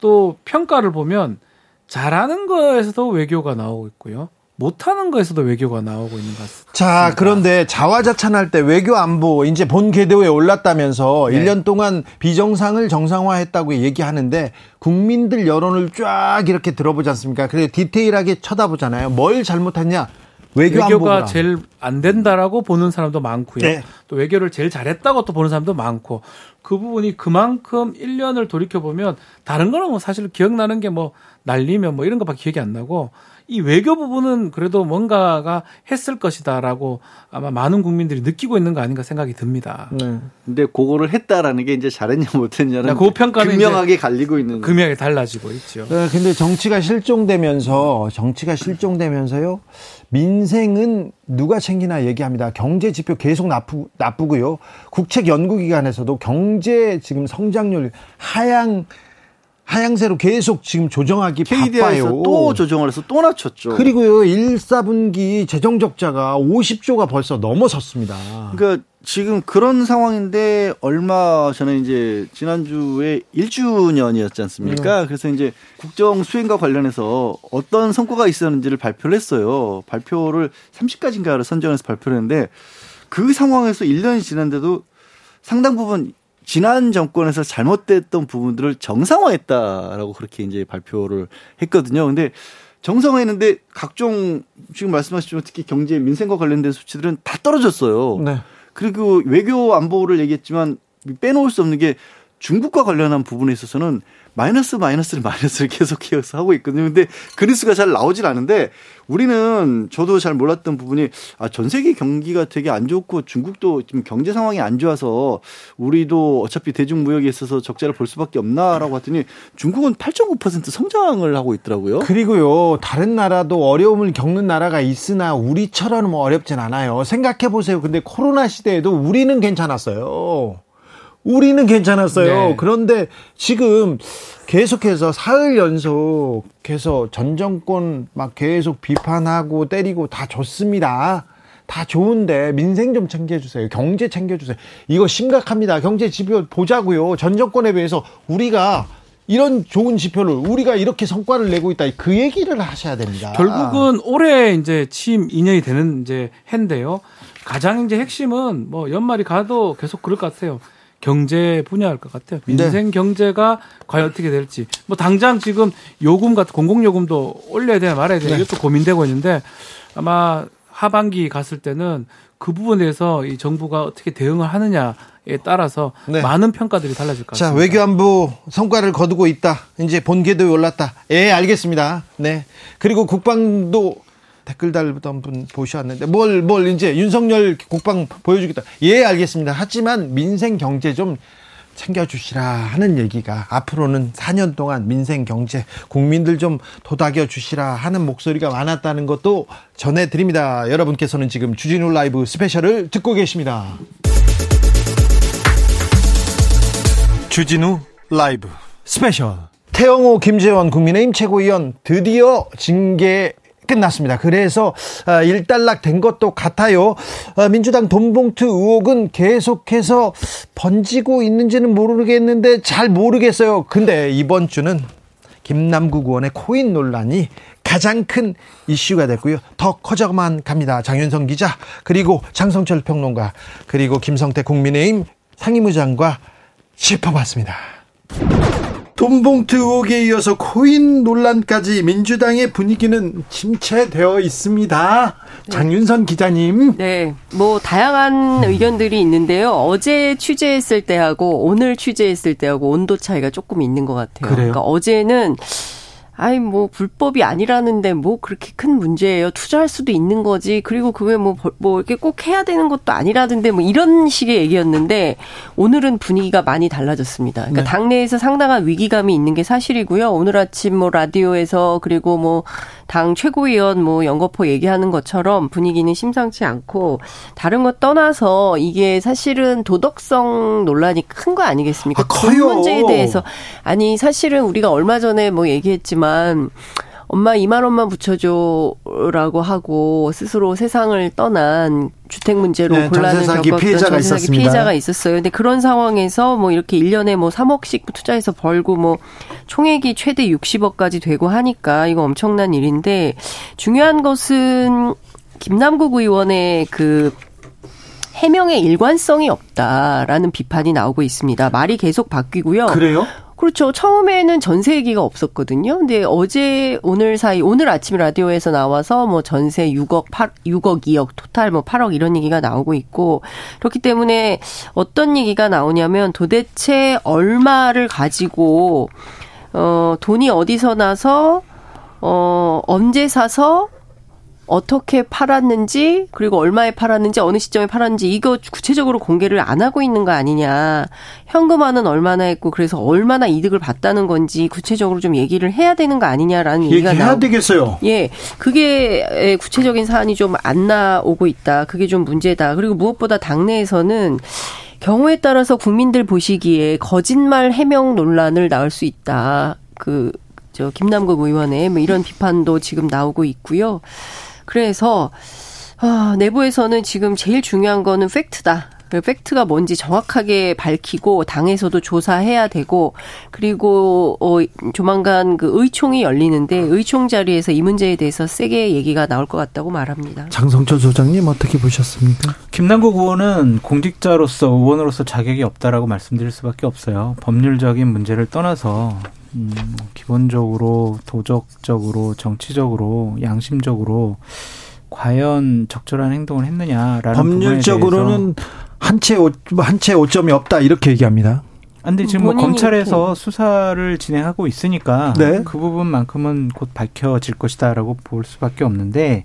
또 평가를 보면, 잘하는 거에서도 외교가 나오고 있고요. 못하는 거에서도 외교가 나오고 있는 것 같습니다. 자, 그런데 자화자찬할 때 외교 안보 이제 본 궤도에 올랐다면서 네. 1년 동안 비정상을 정상화했다고 얘기하는데 국민들 여론을 쫙 이렇게 들어보지 않습니까? 그래 디테일하게 쳐다보잖아요. 뭘 잘못했냐? 외교 외교가 제일 안 된다라고 보는 사람도 많고요. 네. 또 외교를 제일 잘했다고 또 보는 사람도 많고 그 부분이 그만큼 1년을 돌이켜 보면 다른 거는 뭐 사실 기억나는 게 뭐 날리면 뭐 이런 거밖에 기억이 안 나고 이 외교 부분은 그래도 뭔가가 했을 것이다라고 아마 많은 국민들이 느끼고 있는 거 아닌가 생각이 듭니다. 네. 근데 그거를 했다라는 게 이제 잘했냐 못했냐는 그 평가는 분명하게 갈리고 있는 금명하게 달라지고 있죠. 네, 근데 정치가 실종되면서 정치가 실종되면서요. 민생은 누가 챙기나 얘기합니다. 경제 지표 계속 나쁘, 나쁘고요. 국책 연구기관에서도 경제 지금 성장률 하향 하향세로 계속 지금 조정하기 KDI에서 바빠요. 또 조정을 해서 또 낮췄죠. 그리고요, 1, 4분기 재정 적자가 50조가 벌써 넘어섰습니다. 그러니까 지금 그런 상황인데 얼마 전에 이제 지난주에 1주년이었지 않습니까? 네. 그래서 이제 국정 수행과 관련해서 어떤 성과가 있었는지를 발표를 했어요. 발표를 30가지인가를 선정해서 발표를 했는데 그 상황에서 1년이 지났는데도 상당 부분 지난 정권에서 잘못됐던 부분들을 정상화했다라고 그렇게 이제 발표를 했거든요. 근데 정상화했는데 각종 지금 말씀하셨지만 특히 경제 민생과 관련된 수치들은 다 떨어졌어요. 네. 그리고 외교 안보를 얘기했지만 빼놓을 수 없는 게 중국과 관련한 부분에 있어서는 마이너스 마이너스를 마이너스를 계속 해서 하고 있거든요. 근데 그 뉴스가 잘 나오질 않은데 우리는 저도 잘 몰랐던 부분이 아, 전 세계 경기가 되게 안 좋고 중국도 지금 경제 상황이 안 좋아서 우리도 어차피 대중무역에 있어서 적자를 볼 수밖에 없나라고 했더니 중국은 8.9% 성장을 하고 있더라고요. 그리고요. 다른 나라도 어려움을 겪는 나라가 있으나 우리처럼 어렵진 않아요. 생각해 보세요. 근데 코로나 시대에도 우리는 괜찮았어요. 우리는 괜찮았어요. 네. 그런데 지금 계속해서 사흘 연속해서 전 정권 막 계속 비판하고 때리고 다 좋습니다. 다 좋은데 민생 좀 챙겨주세요. 경제 챙겨주세요. 이거 심각합니다. 경제 지표 보자고요. 전 정권에 비해서 우리가 이런 좋은 지표를 우리가 이렇게 성과를 내고 있다. 그 얘기를 하셔야 됩니다. 결국은 올해 이제 취임 2년이 되는 이제 해인데요. 가장 이제 핵심은 뭐 연말이 가도 계속 그럴 것 같아요. 경제 분야일 것 같아요. 네. 민생 네. 경제가 과연 어떻게 될지. 뭐 당장 지금 요금 같은 공공 요금도 올려야 되나 말아야 되나 네. 이것도 고민되고 있는데 아마 하반기 갔을 때는 그 부분에서 이 정부가 어떻게 대응을 하느냐에 따라서 네. 많은 평가들이 달라질 것 같습니다. 자, 외교안보 성과를 거두고 있다. 이제 본궤도에 올랐다. 예, 알겠습니다. 네. 그리고 국방도 댓글 달던 분 보셨는데 뭘 뭘 이제 윤석열 국방 보여주겠다. 예, 알겠습니다. 하지만 민생 경제 좀 챙겨주시라 하는 얘기가 앞으로는 4년 동안 민생 경제 국민들 좀 도닥여 주시라 하는 목소리가 많았다는 것도 전해드립니다. 여러분께서는 지금 주진우 라이브 스페셜을 듣고 계십니다. 주진우 라이브 스페셜 태영호 김재원 국민의힘 최고위원 드디어 징계 끝났습니다. 그래서 아, 일단락 된 것도 같아요. 아, 민주당 돈봉투 의혹은 계속해서 번지고 있는지는 모르겠는데 잘 모르겠어요. 근데 이번 주는 김남국 의원의 코인 논란이 가장 큰 이슈가 됐고요. 더 커져만 갑니다. 장윤선 기자, 그리고 장성철 평론가, 그리고 김성태 국민의힘 상임의장과 짚어봤습니다. 돈봉투 의혹에 이어서 코인 논란까지 민주당의 분위기는 침체되어 있습니다. 네. 장윤선 기자님. 네. 뭐 다양한 의견들이 있는데요. 어제 취재했을 때하고 오늘 취재했을 때하고 온도 차이가 조금 있는 것 같아요. 그래요? 그러니까 어제는 아이 뭐 불법이 아니라는데 뭐 그렇게 큰 문제예요. 투자할 수도 있는 거지. 그리고 그게 뭐뭐 뭐 이렇게 꼭 해야 되는 것도 아니라던데 뭐 이런 식의 얘기였는데 오늘은 분위기가 많이 달라졌습니다. 그러니까 네. 당내에서 상당한 위기감이 있는 게 사실이고요. 오늘 아침 뭐 라디오에서 그리고 뭐 당 최고위원 뭐 연거포 얘기하는 것처럼 분위기는 심상치 않고 다른 것 떠나서 이게 사실은 도덕성 논란이 큰 거 아니겠습니까? 아, 그 문제에 대해서 아니 사실은 우리가 얼마 전에 뭐 얘기했지만 있지만 엄마 2만 원만 붙여줘라고 하고 스스로 세상을 떠난 주택 문제로 네, 곤란을 겪었던 피해자가 있었습니다. 피해자가 있었어요. 근데 그런 상황에서 뭐 이렇게 1년에 뭐 3억씩 투자해서 벌고 뭐 총액이 최대 60억까지 되고 하니까 이거 엄청난 일인데 중요한 것은 김남국 의원의 그 해명의 일관성이 없다라는 비판이 나오고 있습니다. 말이 계속 바뀌고요. 그래요? 그렇죠. 처음에는 전세 얘기가 없었거든요. 근데 어제 오늘 사이 오늘 아침 라디오에서 나와서 뭐 전세 6억 8 6억 2억 토탈 뭐 8억 이런 얘기가 나오고 있고 그렇기 때문에 어떤 얘기가 나오냐면 도대체 얼마를 가지고 어 돈이 어디서 나서 어 언제 사서 어떻게 팔았는지 그리고 얼마에 팔았는지 어느 시점에 팔았는지 이거 구체적으로 공개를 안 하고 있는 거 아니냐. 현금화는 얼마나 했고 그래서 얼마나 이득을 봤다는 건지 구체적으로 좀 얘기를 해야 되는 거 아니냐라는 얘기가 해야 되겠어요. 예. 그게 구체적인 사안이 좀 안 나오고 있다. 그게 좀 문제다. 그리고 무엇보다 당내에서는 경우에 따라서 국민들 보시기에 거짓말 해명 논란을 낳을 수 있다. 그, 저, 김남국 의원의 뭐 이런 비판도 지금 나오고 있고요. 그래서 아, 내부에서는 지금 제일 중요한 거는 팩트다. 그 팩트가 뭔지 정확하게 밝히고 당에서도 조사해야 되고 그리고 어 조만간 그 의총이 열리는데 의총 자리에서 이 문제에 대해서 세게 얘기가 나올 것 같다고 말합니다. 장성철 소장님 어떻게 보셨습니까? 김남국 의원은 공직자로서 의원으로서 자격이 없다라고 말씀드릴 수밖에 없어요. 법률적인 문제를 떠나서 음, 기본적으로 도덕적으로 정치적으로 양심적으로 과연 적절한 행동을 했느냐라는 법률적으로는 한채 한채 오점이 없다 이렇게 얘기합니다. 근데 지금 뭐 검찰에서 수사를 진행하고 있으니까 네. 그 부분만큼은 곧 밝혀질 것이다라고 볼 수밖에 없는데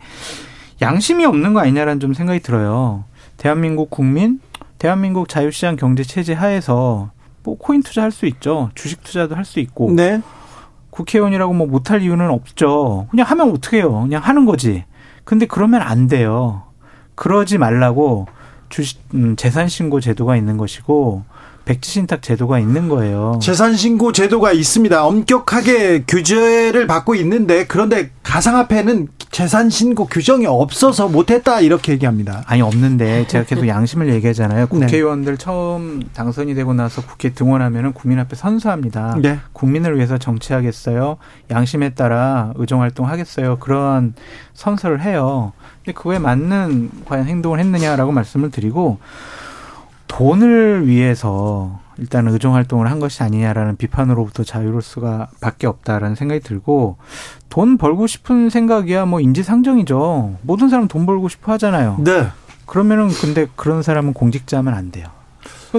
양심이 없는 거 아니냐라는 좀 생각이 들어요. 대한민국 국민, 대한민국 자유시장 경제 체제 하에서 뭐 코인 투자할 수 있죠. 주식 투자도 할 수 있고. 네. 국회의원이라고 뭐 못할 이유는 없죠. 그냥 하면 어떻게 해요? 그냥 하는 거지. 근데 그러면 안 돼요. 그러지 말라고 주식 음, 재산 신고 제도가 있는 것이고 백지 신탁 제도가 있는 거예요. 재산 신고 제도가 있습니다. 엄격하게 규제를 받고 있는데 그런데 가상화폐는 재산 신고 규정이 없어서 못했다 이렇게 얘기합니다. 아니 없는데 제가 계속 양심을 얘기하잖아요. 네. 국회의원들 네. 처음 당선이 되고 나서 국회 등원하면은 국민 앞에 선수합니다. 네. 국민을 위해서 정치하겠어요. 양심에 따라 의정 활동하겠어요. 그런 선서를 해요. 근데 그거에 맞는 과연 행동을 했느냐라고 말씀을 드리고 돈을 위해서 일단 의정 활동을 한 것이 아니냐라는 비판으로부터 자유로울 수가 밖에 없다라는 생각이 들고 돈 벌고 싶은 생각이야 뭐 인지상정이죠. 모든 사람 돈 벌고 싶어 하잖아요. 네. 그러면은 근데 그런 사람은 공직자면 안 돼요.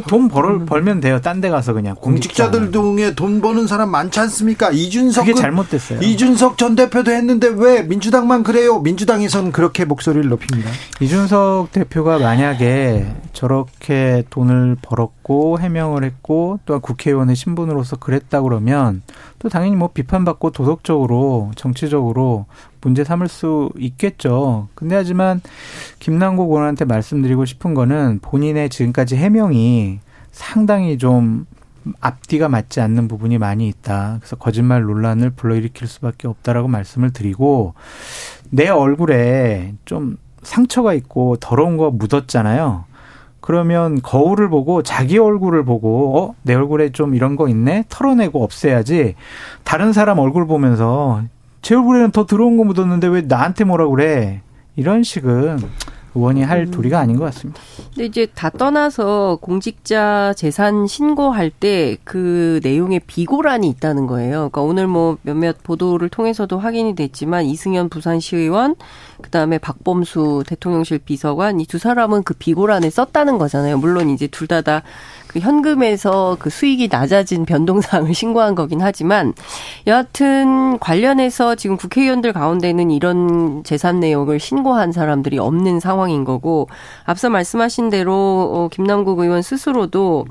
돈 벌, 벌면 돼요. 딴 데 가서 그냥. 공직자들 중에 돈 버는 사람 많지 않습니까? 이준석. 그게 잘못됐어요. 이준석 전 대표도 했는데 왜 민주당만 그래요? 민주당에서는 그렇게 목소리를 높입니다. 이준석 대표가 만약에 저렇게 돈을 벌었고 해명을 했고 또한 국회의원의 신분으로서 그랬다 그러면 또 당연히 뭐 비판받고 도덕적으로 정치적으로 문제 삼을 수 있겠죠. 근데 하지만 김남국 의원한테 말씀드리고 싶은 거는 본인의 지금까지 해명이 상당히 좀 앞뒤가 맞지 않는 부분이 많이 있다. 그래서 거짓말 논란을 불러일으킬 수밖에 없다라고 말씀을 드리고 내 얼굴에 좀 상처가 있고 더러운 거 묻었잖아요. 그러면 거울을 보고 자기 얼굴을 보고 어, 내 얼굴에 좀 이런 거 있네. 털어내고 없애야지. 다른 사람 얼굴 보면서 제 얼굴에는 더 들어온 거 묻었는데 왜 나한테 뭐라 그래? 이런 식은 의원이 할 음. 도리가 아닌 것 같습니다. 근데 이제 다 떠나서 공직자 재산 신고할 때 그 내용에 비고란이 있다는 거예요. 그러니까 오늘 뭐 몇몇 보도를 통해서도 확인이 됐지만 이승현 부산시의원 그다음에 박범수 대통령실 비서관 이 두 사람은 그 비고란에 썼다는 거잖아요. 물론 이제 둘 다다 그 현금에서 그 수익이 낮아진 변동사항을 신고한 거긴 하지만 여하튼 관련해서 지금 국회의원들 가운데는 이런 재산 내용을 신고한 사람들이 없는 상황인 거고 앞서 말씀하신 대로 어, 김남국 의원 스스로도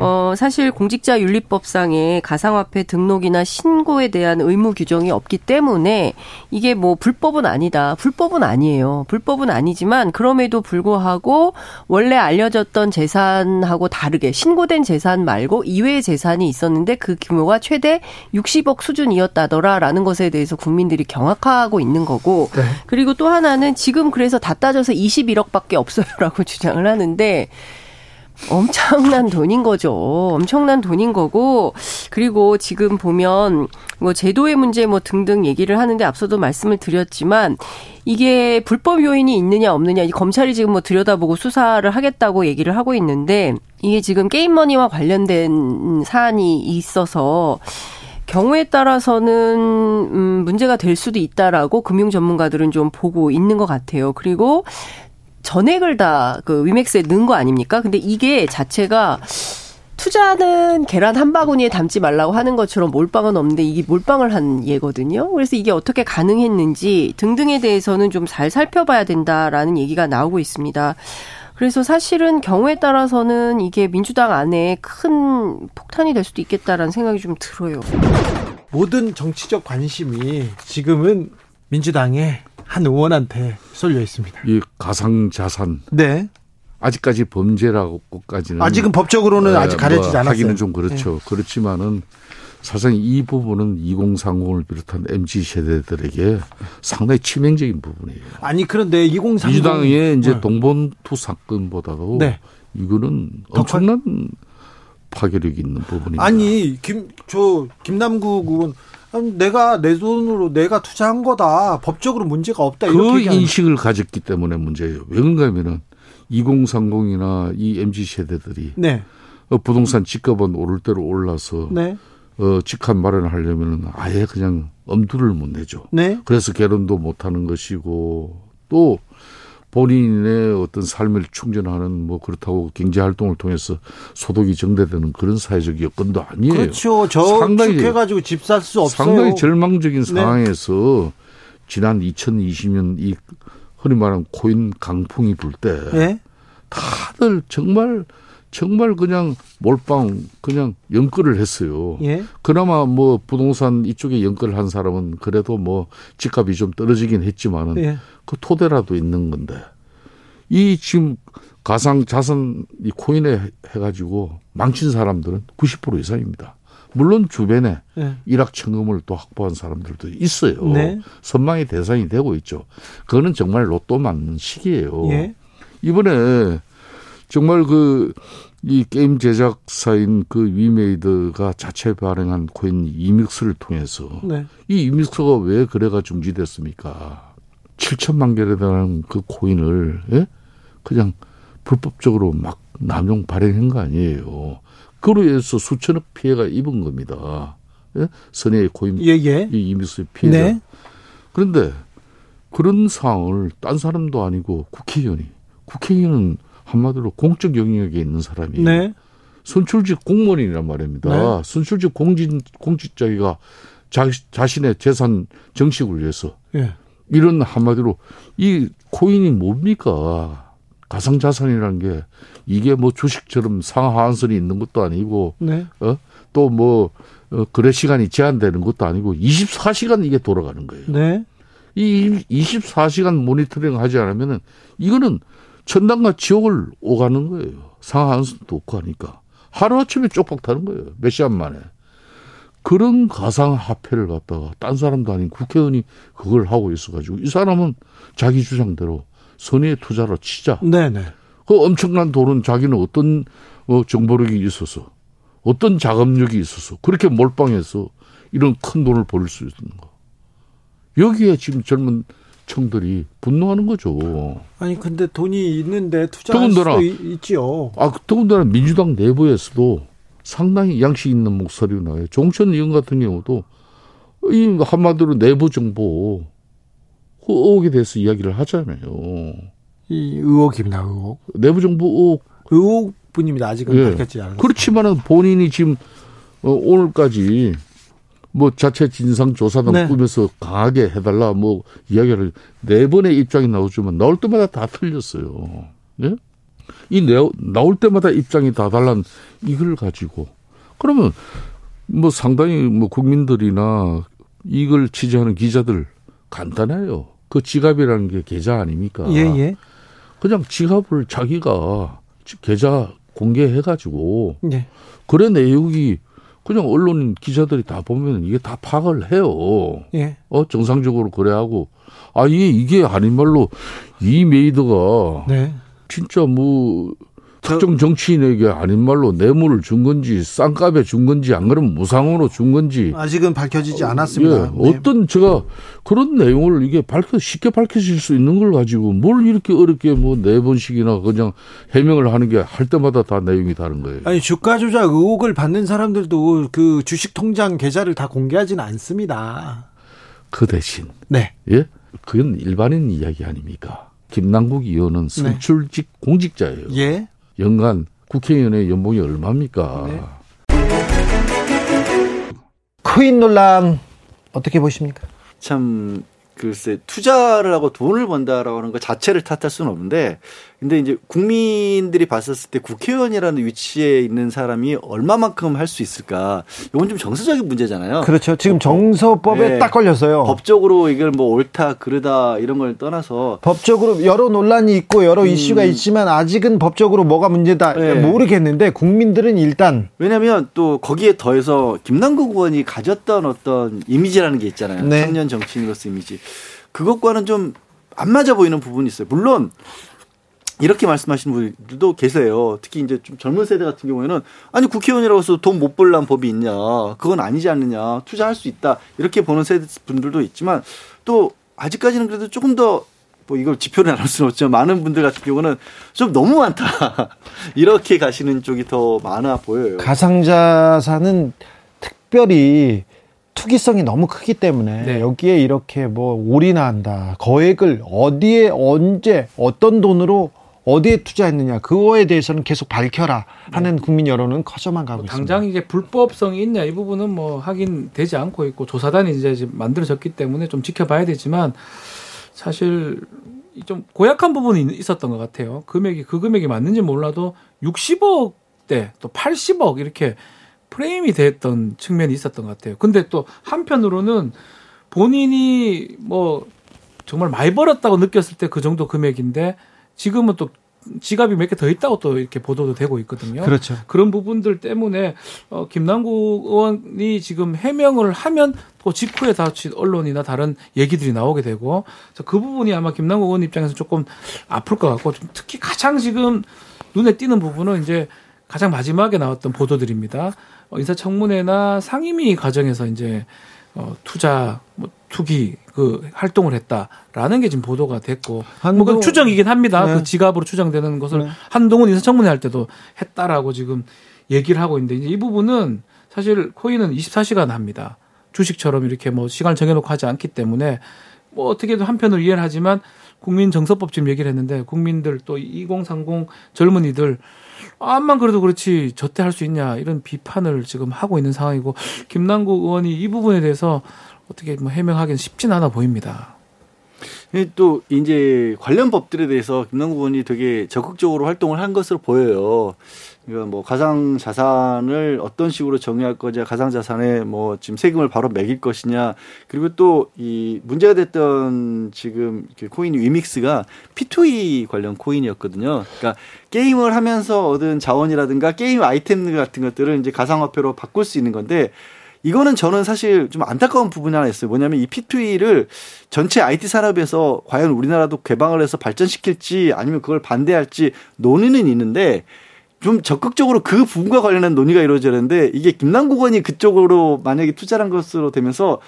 어, 사실 공직자 윤리법상에 가상화폐 등록이나 신고에 대한 의무 규정이 없기 때문에 이게 뭐 불법은 아니다. 불법은 아니에요. 불법은 아니지만 그럼에도 불구하고 원래 알려졌던 재산하고 다르게 신고된 재산 말고 이외의 재산이 있었는데 그 규모가 최대 60억 수준이었다더라라는 것에 대해서 국민들이 경악하고 있는 거고 네. 그리고 또 하나는 지금 그래서 다 따져서 21억밖에 없어요라고 주장을 하는데 엄청난 돈인 거죠. 엄청난 돈인 거고 그리고 지금 보면 뭐 제도의 문제 뭐 등등 얘기를 하는데 앞서도 말씀을 드렸지만 이게 불법 요인이 있느냐 없느냐 검찰이 지금 뭐 들여다보고 수사를 하겠다고 얘기를 하고 있는데 이게 지금 게임머니와 관련된 사안이 있어서 경우에 따라서는 음 문제가 될 수도 있다라고 금융 전문가들은 좀 보고 있는 것 같아요. 그리고 전액을 다 그 위맥스에 넣은 거 아닙니까? 근데 이게 자체가 투자는 계란 한 바구니에 담지 말라고 하는 것처럼 몰빵은 없는데 이게 몰빵을 한 예거든요. 그래서 이게 어떻게 가능했는지 등등에 대해서는 좀 잘 살펴봐야 된다라는 얘기가 나오고 있습니다. 그래서 사실은 경우에 따라서는 이게 민주당 안에 큰 폭탄이 될 수도 있겠다라는 생각이 좀 들어요. 모든 정치적 관심이 지금은 민주당에 한 의원한테 쏠려 있습니다. 이 가상 자산. 네. 아직까지 범죄라고까지는 아직은 법적으로는 네, 아직 가려지지 뭐 않았어요. 하기는 좀 그렇죠. 네. 그렇지만은 사실상 이 부분은 2030을 비롯한 MZ 세대들에게 상당히 치명적인 부분이에요. 아니 그런데 2030 민주당의 이제 네. 동본투 사건보다도 네. 이거는 엄청난 파괴력 있는 부분입니다. 아니 김 저 김남국 의원 내가 내 돈으로 내가 투자한 거다. 법적으로 문제가 없다. 그 인식을 가졌기 때문에 문제예요. 왜 그런가면은 2030이나 이 MZ 세대들이 네. 어, 부동산 집값은 오를 대로 올라서 네. 어, 직한 마련을 하려면 아예 그냥 엄두를 못 내죠. 네. 그래서 결혼도 못 하는 것이고 또 본인의 어떤 삶을 충전하는 뭐 그렇다고 경제 활동을 통해서 소득이 증대되는 그런 사회적 여건도 아니에요. 그렇죠. 저 상당히 해가지고 집 살 수 없어요. 상당히 절망적인 네. 상황에서 지난 2020년 이 흔히 말하는 코인 강풍이 불때 네? 다들 정말 정말 그냥 몰빵 그냥 연끌을 했어요. 예? 그나마 뭐 부동산 이쪽에 연끌을 한 사람은 그래도 뭐 집값이 좀 떨어지긴 했지만은 예. 그 토대라도 있는 건데 이 지금 가상 자산 이 코인에 해가지고 망친 사람들은 90% 이상입니다. 물론 주변에 네. 일확천금을 또 확보한 사람들도 있어요. 네. 선망의 대상이 되고 있죠. 그거는 정말 로또 맞는 시기예요. 예. 이번에 정말 그 이 게임 제작사인 그 위메이드가 자체 발행한 코인 이믹스를 통해서 네. 이 이믹스가 왜 거래가 중지됐습니까? 7천만 개에 달하는 그 코인을 예? 그냥 불법적으로 막 남용 발행한 거 아니에요. 그로 인해서 수천억 피해가 입은 겁니다. 예? 선의의 코인 예, 예. 이 이믹스의 피해가. 네. 그런데 그런 상황을 딴 사람도 아니고 국회의원이 국회의원은 한마디로 공적 영역에 있는 사람이 네. 선출직 공무원이란 말입니다. 네. 선출직 공직 공직자가 자, 자신의 재산 정식을 위해서 예. 이런 한마디로 이 코인이 뭡니까? 가상 자산이라는 게 이게 뭐 주식처럼 상하한선이 있는 것도 아니고 네. 어? 또뭐 어, 거래 시간이 제한되는 것도 아니고 24시간 이게 돌아가는 거예요. 네. 이 24시간 모니터링 하지 않으면은 이거는 천당과 지옥을 오가는 거예요. 상하한선도 없고 하니까. 하루아침에 쪽박 타는 거예요. 몇 시간 만에. 그런 가상 화폐를 갖다가 딴 사람도 아닌 국회의원이 그걸 하고 있어가지고 이 사람은 자기 주장대로 선의의 투자로 치자. 네네. 그 엄청난 돈은 자기는 어떤 어, 정보력이 있어서 어떤 자금력이 있어서 그렇게 몰빵해서 이런 큰 돈을 벌 수 있는 거. 여기에 지금 젊은 청들이 분노하는 거죠. 아니 근데 돈이 있는데 투자할 수도 있 지요. 아 더군다나 민주당 내부에서도 상당히 양식 있는 목소리가 나와요. 종천 의원 같은 경우도 이 한마디로 내부 정보 그 의혹에 대해서 이야기를 하잖아요. 이 의혹입니다, 의혹. 내부 정보 의혹. 의혹뿐입니다. 아직은 예. 밝혔지 않았습니다. 그렇지만은 본인이 지금 어, 오늘까지 뭐 자체 진상 조사단 네. 꾸며서 강하게 해달라 뭐 이야기를 네 번의 입장이 나오지만 나올 때마다 다 틀렸어요. 예? 이 나올 때마다 입장이 다 달란 이걸 가지고 그러면 뭐 상당히 뭐 국민들이나 이걸 취재하는 기자들 간단해요. 그 지갑이라는 게 계좌 아닙니까? 예, 예. 그냥 지갑을 자기가 계좌 공개해가지고 예. 그래 내용이 그냥 언론 기자들이 다 보면 이게 다 파악을 해요. 예. 어 정상적으로 그래 하고 아 이게 이게 아닌 말로 위메이드가 네. 진짜 뭐 특정 정치인에게 아닌 말로 뇌물을 준 건지 싼값에 준 건지 안 그러면 무상으로 준 건지 아직은 밝혀지지 않았습니다. 예, 네. 어떤 제가 그런 내용을 이게 밝혀 쉽게 밝혀질 수 있는 걸 가지고 뭘 이렇게 어렵게 뭐 네 번씩이나 그냥 해명을 하는 게 할 때마다 다 내용이 다른 거예요. 아니 주가 조작 의혹을 받는 사람들도 그 주식 통장 계좌를 다 공개하지는 않습니다. 그 대신 네. 예? 그건 일반인 이야기 아닙니까? 김남국 의원은 네. 선출직 네. 공직자예요. 예. 연간 국회의원의 연봉이 얼마입니까? 네. 코인 논란 어떻게 보십니까? 참 글쎄 투자를 하고 돈을 번다라고 하는 것 자체를 탓할 수는 없는데 근데 이제 국민들이 봤었을 때 국회의원이라는 위치에 있는 사람이 얼마만큼 할 수 있을까? 이건 좀 정서적인 문제잖아요. 그렇죠. 지금 어, 정서법에 네. 딱 걸렸어요. 법적으로 이걸 뭐 옳다 그르다 이런 걸 떠나서 법적으로 여러 논란이 있고 여러 음. 이슈가 있지만 아직은 법적으로 뭐가 문제다 네. 모르겠는데 국민들은 일단 왜냐하면 또 거기에 더해서 김남국 의원이 가졌던 어떤 이미지라는 게 있잖아요. 네. 청년 정치인으로서 이미지 그것과는 좀 안 맞아 보이는 부분이 있어요. 물론 이렇게 말씀하시는 분들도 계세요. 특히 이제 좀 젊은 세대 같은 경우에는 아니 국회의원이라고 해서 돈 못 벌란 법이 있냐. 그건 아니지 않느냐. 투자할 수 있다. 이렇게 보는 세대 분들도 있지만 또 아직까지는 그래도 조금 더 뭐 이걸 지표를 나눌 수는 없지만 많은 분들 같은 경우는 좀 너무 많다. 이렇게 가시는 쪽이 더 많아 보여요. 가상자산은 특별히 투기성이 너무 크기 때문에 네. 여기에 이렇게 뭐 올인한다. 거액을 어디에 언제 어떤 돈으로 어디에 투자했느냐 그거에 대해서는 계속 밝혀라 하는 네. 국민 여론은 커져만 가고 뭐 있습니다. 당장 이게 불법성이 있냐 이 부분은 뭐 확인되지 않고 있고 조사단이 이제 만들어졌기 때문에 좀 지켜봐야 되지만 사실 좀 고약한 부분이 있었던 것 같아요. 금액이 그 금액이 맞는지 몰라도 60억 대 또 80억 이렇게 프레임이 됐던 측면이 있었던 것 같아요. 근데 또 한편으로는 본인이 뭐 정말 많이 벌었다고 느꼈을 때 그 정도 금액인데 지금은 또 지갑이 몇 개 더 있다고 또 이렇게 보도도 되고 있거든요. 그렇죠. 그런 부분들 때문에 어, 김남국 의원이 지금 해명을 하면 또 직후에 다시 언론이나 다른 얘기들이 나오게 되고 그 부분이 아마 김남국 의원 입장에서 조금 아플 것 같고 특히 가장 지금 눈에 띄는 부분은 이제 가장 마지막에 나왔던 보도들입니다. 어, 인사청문회나 상임위 과정에서 이제 어, 투자, 뭐, 투기, 그, 활동을 했다라는 게 지금 보도가 됐고. 한동... 뭐, 그 추정이긴 합니다. 네. 그 지갑으로 추정되는 것을 네. 한동훈 인사청문회 할 때도 했다라고 지금 얘기를 하고 있는데, 이제 이 부분은 사실 코인은 24시간 합니다. 주식처럼 이렇게 뭐 시간을 정해놓고 하지 않기 때문에 뭐 어떻게든 한편으로 이해를 하지만 국민 정서법 지금 얘기를 했는데 국민들 또 2030 젊은이들 암만 그래도 그렇지 저때 할 수 있냐 이런 비판을 지금 하고 있는 상황이고 김남국 의원이 이 부분에 대해서 어떻게 뭐 해명하기는 쉽진 않아 보입니다. 또 이제 관련 법들에 대해서 김남국 의원이 되게 적극적으로 활동을 한 것으로 보여요. 그러니까 뭐 가상 자산을 어떤 식으로 정의할 거냐, 가상 자산에 뭐 지금 세금을 바로 매길 것이냐, 그리고 또 이 문제가 됐던 지금 코인 위믹스가 P2E 관련 코인이었거든요. 그러니까 게임을 하면서 얻은 자원이라든가 게임 아이템 같은 것들을 이제 가상화폐로 바꿀 수 있는 건데 이거는 저는 사실 좀 안타까운 부분이 하나 있어요. 뭐냐면 이 P2E를 전체 IT 산업에서 과연 우리나라도 개방을 해서 발전시킬지 아니면 그걸 반대할지 논의는 있는데 좀 적극적으로 그 부분과 관련한 논의가 이루어져야 되는데 이게 김남국 의원이 그쪽으로 만약에 투자한 를 것으로 되면서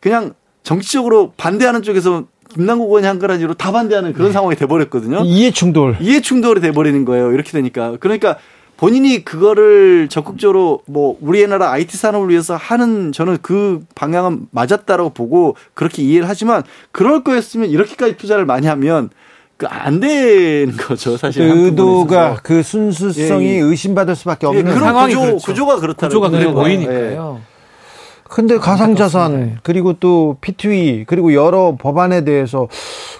그냥 정치적으로 반대하는 쪽에서 김남국 의원이 한 거라는 이유로 다 반대하는 그런 네. 상황이 돼버렸거든요. 이해 충돌. 이해 충돌이 돼버리는 거예요. 이렇게 되니까. 그러니까 본인이 그거를 적극적으로 뭐 우리의 나라 IT 산업을 위해서 하는 저는 그 방향은 맞았다라고 보고 그렇게 이해를 하지만 그럴 거였으면 이렇게까지 투자를 많이 하면 그안 되는 거죠, 사실. 의도가 그 순수성이 예, 예. 의심받을 수밖에 없는 예, 그런 상황이 구조, 그렇죠. 구조가 그렇다. 구조가 그래 보이니까요. 예. 근데 가상자산 그리고 또 P2E 그리고 여러 법안에 대해서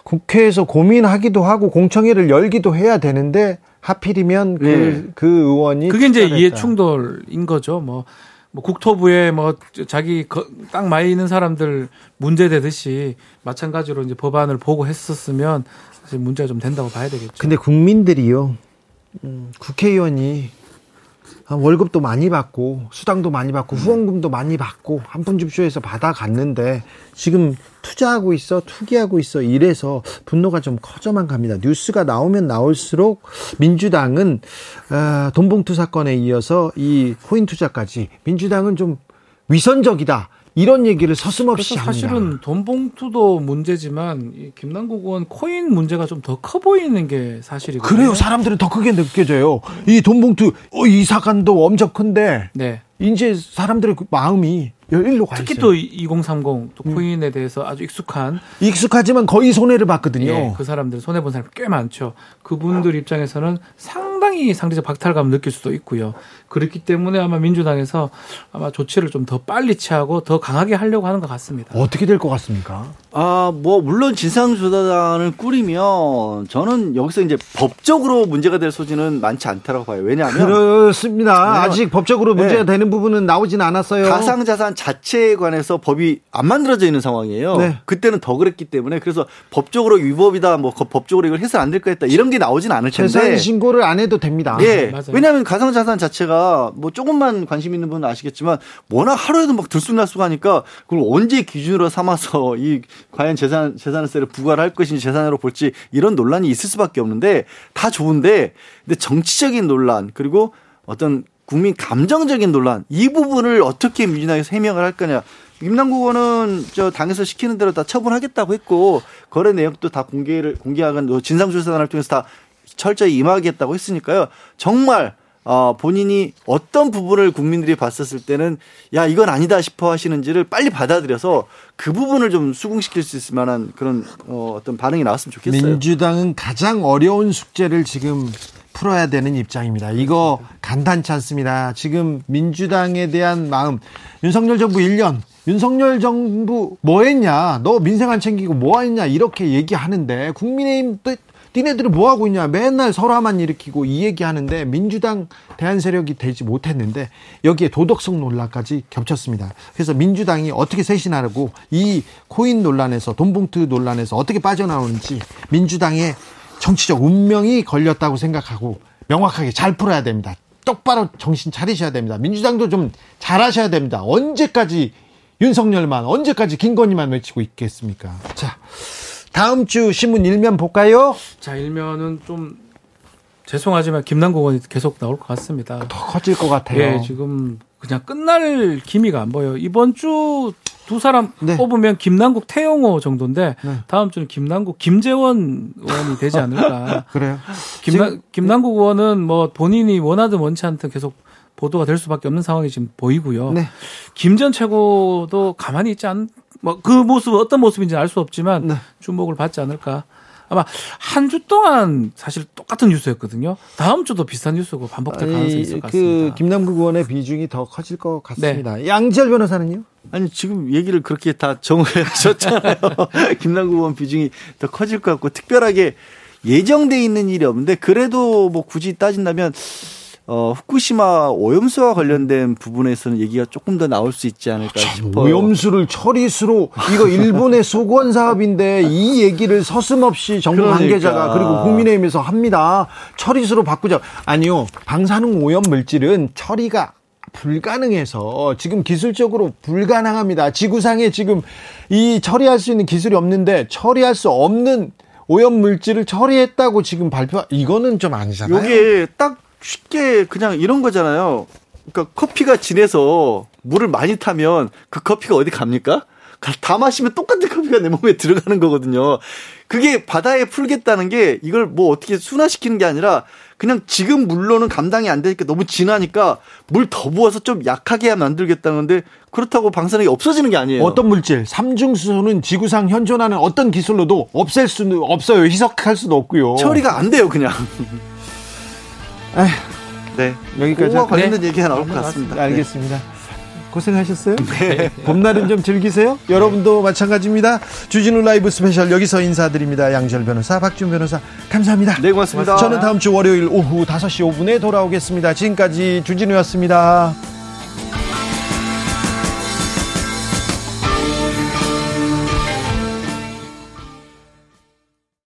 국회에서 고민하기도 하고 공청회를 열기도 해야 되는데 하필이면 그, 네. 그 의원이 그게 이제 이해 충돌인 거죠. 뭐, 뭐 국토부에 뭐 자기 땅 많이 있는 사람들 문제 되듯이 마찬가지로 이제 법안을 보고 했었으면 사실 문제가 좀 된다고 봐야 되겠죠. 근데 국민들이요, 음, 국회의원이 월급도 많이 받고 수당도 많이 받고 음. 후원금도 많이 받고 한푼줍쇼에서 받아갔는데 지금 투자하고 있어 투기하고 있어 이래서 분노가 좀 커져만 갑니다. 뉴스가 나오면 나올수록 민주당은 어, 돈봉투 사건에 이어서 이 코인 투자까지 민주당은 좀 위선적이다. 이런 얘기를 서슴없이 합니다. 사실은 돈 봉투도 문제지만 이 김남국 의원 코인 문제가 좀 더 커 보이는 게 사실이거든요. 그래요. 사람들은 더 크게 느껴져요. 이 돈 봉투 어, 이 사건도 엄청 큰데 네. 이제 사람들의 그 마음이 일로 가 특히 또 2030, 또 음. 코인에 대해서 아주 익숙한 익숙하지만 거의 손해를 봤거든요. 예, 그 사람들 손해 본 사람 꽤 많죠. 그분들 입장에서는 상당히 상대적 박탈감을 느낄 수도 있고요. 그렇기 때문에 아마 민주당에서 아마 조치를 좀 더 빨리 취하고 더 강하게 하려고 하는 것 같습니다. 어떻게 될 것 같습니까? 아, 뭐 물론 진상조사단을 꾸리면 저는 여기서 이제 법적으로 문제가 될 소지는 많지 않다고 봐요. 왜냐하면 그렇습니다. 아직 법적으로 문제가 네. 되는 부분은 나오진 않았어요. 가상자산 자체에 관해서 법이 안 만들어져 있는 상황이에요. 네. 그때는 더 그랬기 때문에 그래서 법적으로 위법이다, 뭐 법적으로 이걸 해서 안 될거 했다 이런 게 나오진 않을 텐데 재산 신고를 안 해도 됩니다. 예. 네, 왜냐하면 가상자산 자체가 뭐 조금만 관심 있는 분은 아시겠지만 워낙 하루에도 막 들쑥날쑥 하니까 그걸 언제 기준으로 삼아서 이 과연 재산 재산세를 부과를 할 것인지 재산으로 볼지 이런 논란이 있을 수밖에 없는데 다 좋은데 근데 정치적인 논란 그리고 어떤 국민 감정적인 논란 이 부분을 어떻게 민주당에서 해명을 할 거냐. 김남국 의원은 저 당에서 시키는 대로 다 처분하겠다고 했고 거래 내역도 다 공개를 공개하건 진상조사단을 통해서 다 철저히 임하겠다고 했으니까요. 정말 어, 본인이 어떤 부분을 국민들이 봤었을 때는 야 이건 아니다 싶어 하시는지를 빨리 받아들여서 그 부분을 좀 수긍시킬 수 있을 만한 그런 어, 어떤 반응이 나왔으면 좋겠어요. 민주당은 가장 어려운 숙제를 지금 풀어야 되는 입장입니다. 이거 간단치 않습니다. 지금 민주당에 대한 마음 윤석열 정부 1년 윤석열 정부 뭐 했냐? 너 민생 안 챙기고 뭐 했냐? 이렇게 얘기하는데 국민의힘 또 니네들은 뭐 하고 있냐? 맨날 설화만 일으키고 이 얘기하는데 민주당 대한 세력이 되지 못했는데 여기에 도덕성 논란까지 겹쳤습니다. 그래서 민주당이 어떻게 쇄신하려고 이 코인 논란에서 돈봉투 논란에서 어떻게 빠져나오는지 민주당의 정치적 운명이 걸렸다고 생각하고 명확하게 잘 풀어야 됩니다. 똑바로 정신 차리셔야 됩니다. 민주당도 좀 잘하셔야 됩니다. 언제까지 윤석열만 언제까지 김건희만 외치고 있겠습니까? 자, 다음 주 신문 일면 볼까요? 자, 일면은 좀 죄송하지만 김남국 의원이 계속 나올 것 같습니다. 더 커질 것 같아요. 예, 지금 그냥 끝날 기미가 안 보여요. 이번 주 두 사람 네. 뽑으면 김남국, 태영호 정도인데 네. 다음 주는 김남국, 김재원 의원이 되지 않을까. 그래요? 김나, 김남국 의원은 뭐 본인이 원하든 원치 않든 계속 보도가 될 수밖에 없는 상황이 지금 보이고요. 네. 김전 최고도 가만히 있지 않, 뭐그 모습 어떤 모습인지 알 수 없지만 네. 주목을 받지 않을까. 아마 한 주 동안 사실 똑같은 뉴스였거든요. 다음 주도 비슷한 뉴스고 반복될 가능성이 있을 것그 같습니다. 그 김남국 의원의 비중이 더 커질 것 같습니다. 네. 양지열 변호사는요? 아니 지금 얘기를 그렇게 다 정하셨잖아요. 김남국 의원 비중이 더 커질 것 같고 특별하게 예정돼 있는 일이 없는데 그래도 뭐 굳이 따진다면 어, 후쿠시마 오염수와 관련된 부분에서는 얘기가 조금 더 나올 수 있지 않을까 싶어요. 오염수를 처리수로 이거 일본의 소권 사업인데 이 얘기를 서슴없이 정부 그러니까. 관계자가 그리고 국민의힘에서 합니다. 처리수로 바꾸자. 아니요. 방사능 오염 물질은 처리가 불가능해서 지금 기술적으로 불가능합니다. 지구상에 지금 이 처리할 수 있는 기술이 없는데 처리할 수 없는 오염 물질을 처리했다고 지금 발표 이거는 좀 아니잖아요. 이게 딱 쉽게 그냥 이런 거잖아요. 그러니까 커피가 진해서 물을 많이 타면 그 커피가 어디 갑니까? 다 마시면 똑같은 커피가 내 몸에 들어가는 거거든요. 그게 바다에 풀겠다는 게 이걸 뭐 어떻게 순화시키는 게 아니라 그냥 지금 물로는 감당이 안 되니까 너무 진하니까 물 더 부어서 좀 약하게 만들겠다는 건데 그렇다고 방사능이 없어지는 게 아니에요. 어떤 물질, 삼중수소는 지구상 현존하는 어떤 기술로도 없앨 수는 없어요. 희석할 수도 없고요. 처리가 안 돼요, 그냥. 에휴, 네. 여기까지 관련된 네. 얘기가 나올 것 같습니다. 네, 알겠습니다. 네. 고생하셨어요? 네. 봄날은 좀 즐기세요? 여러분도 마찬가지입니다. 주진우 라이브 스페셜 여기서 인사드립니다. 양지열 변호사, 박지훈 변호사, 감사합니다. 네, 고맙습니다. 저는 다음 주 월요일 오후 5시 5분에 돌아오겠습니다. 지금까지 주진우였습니다.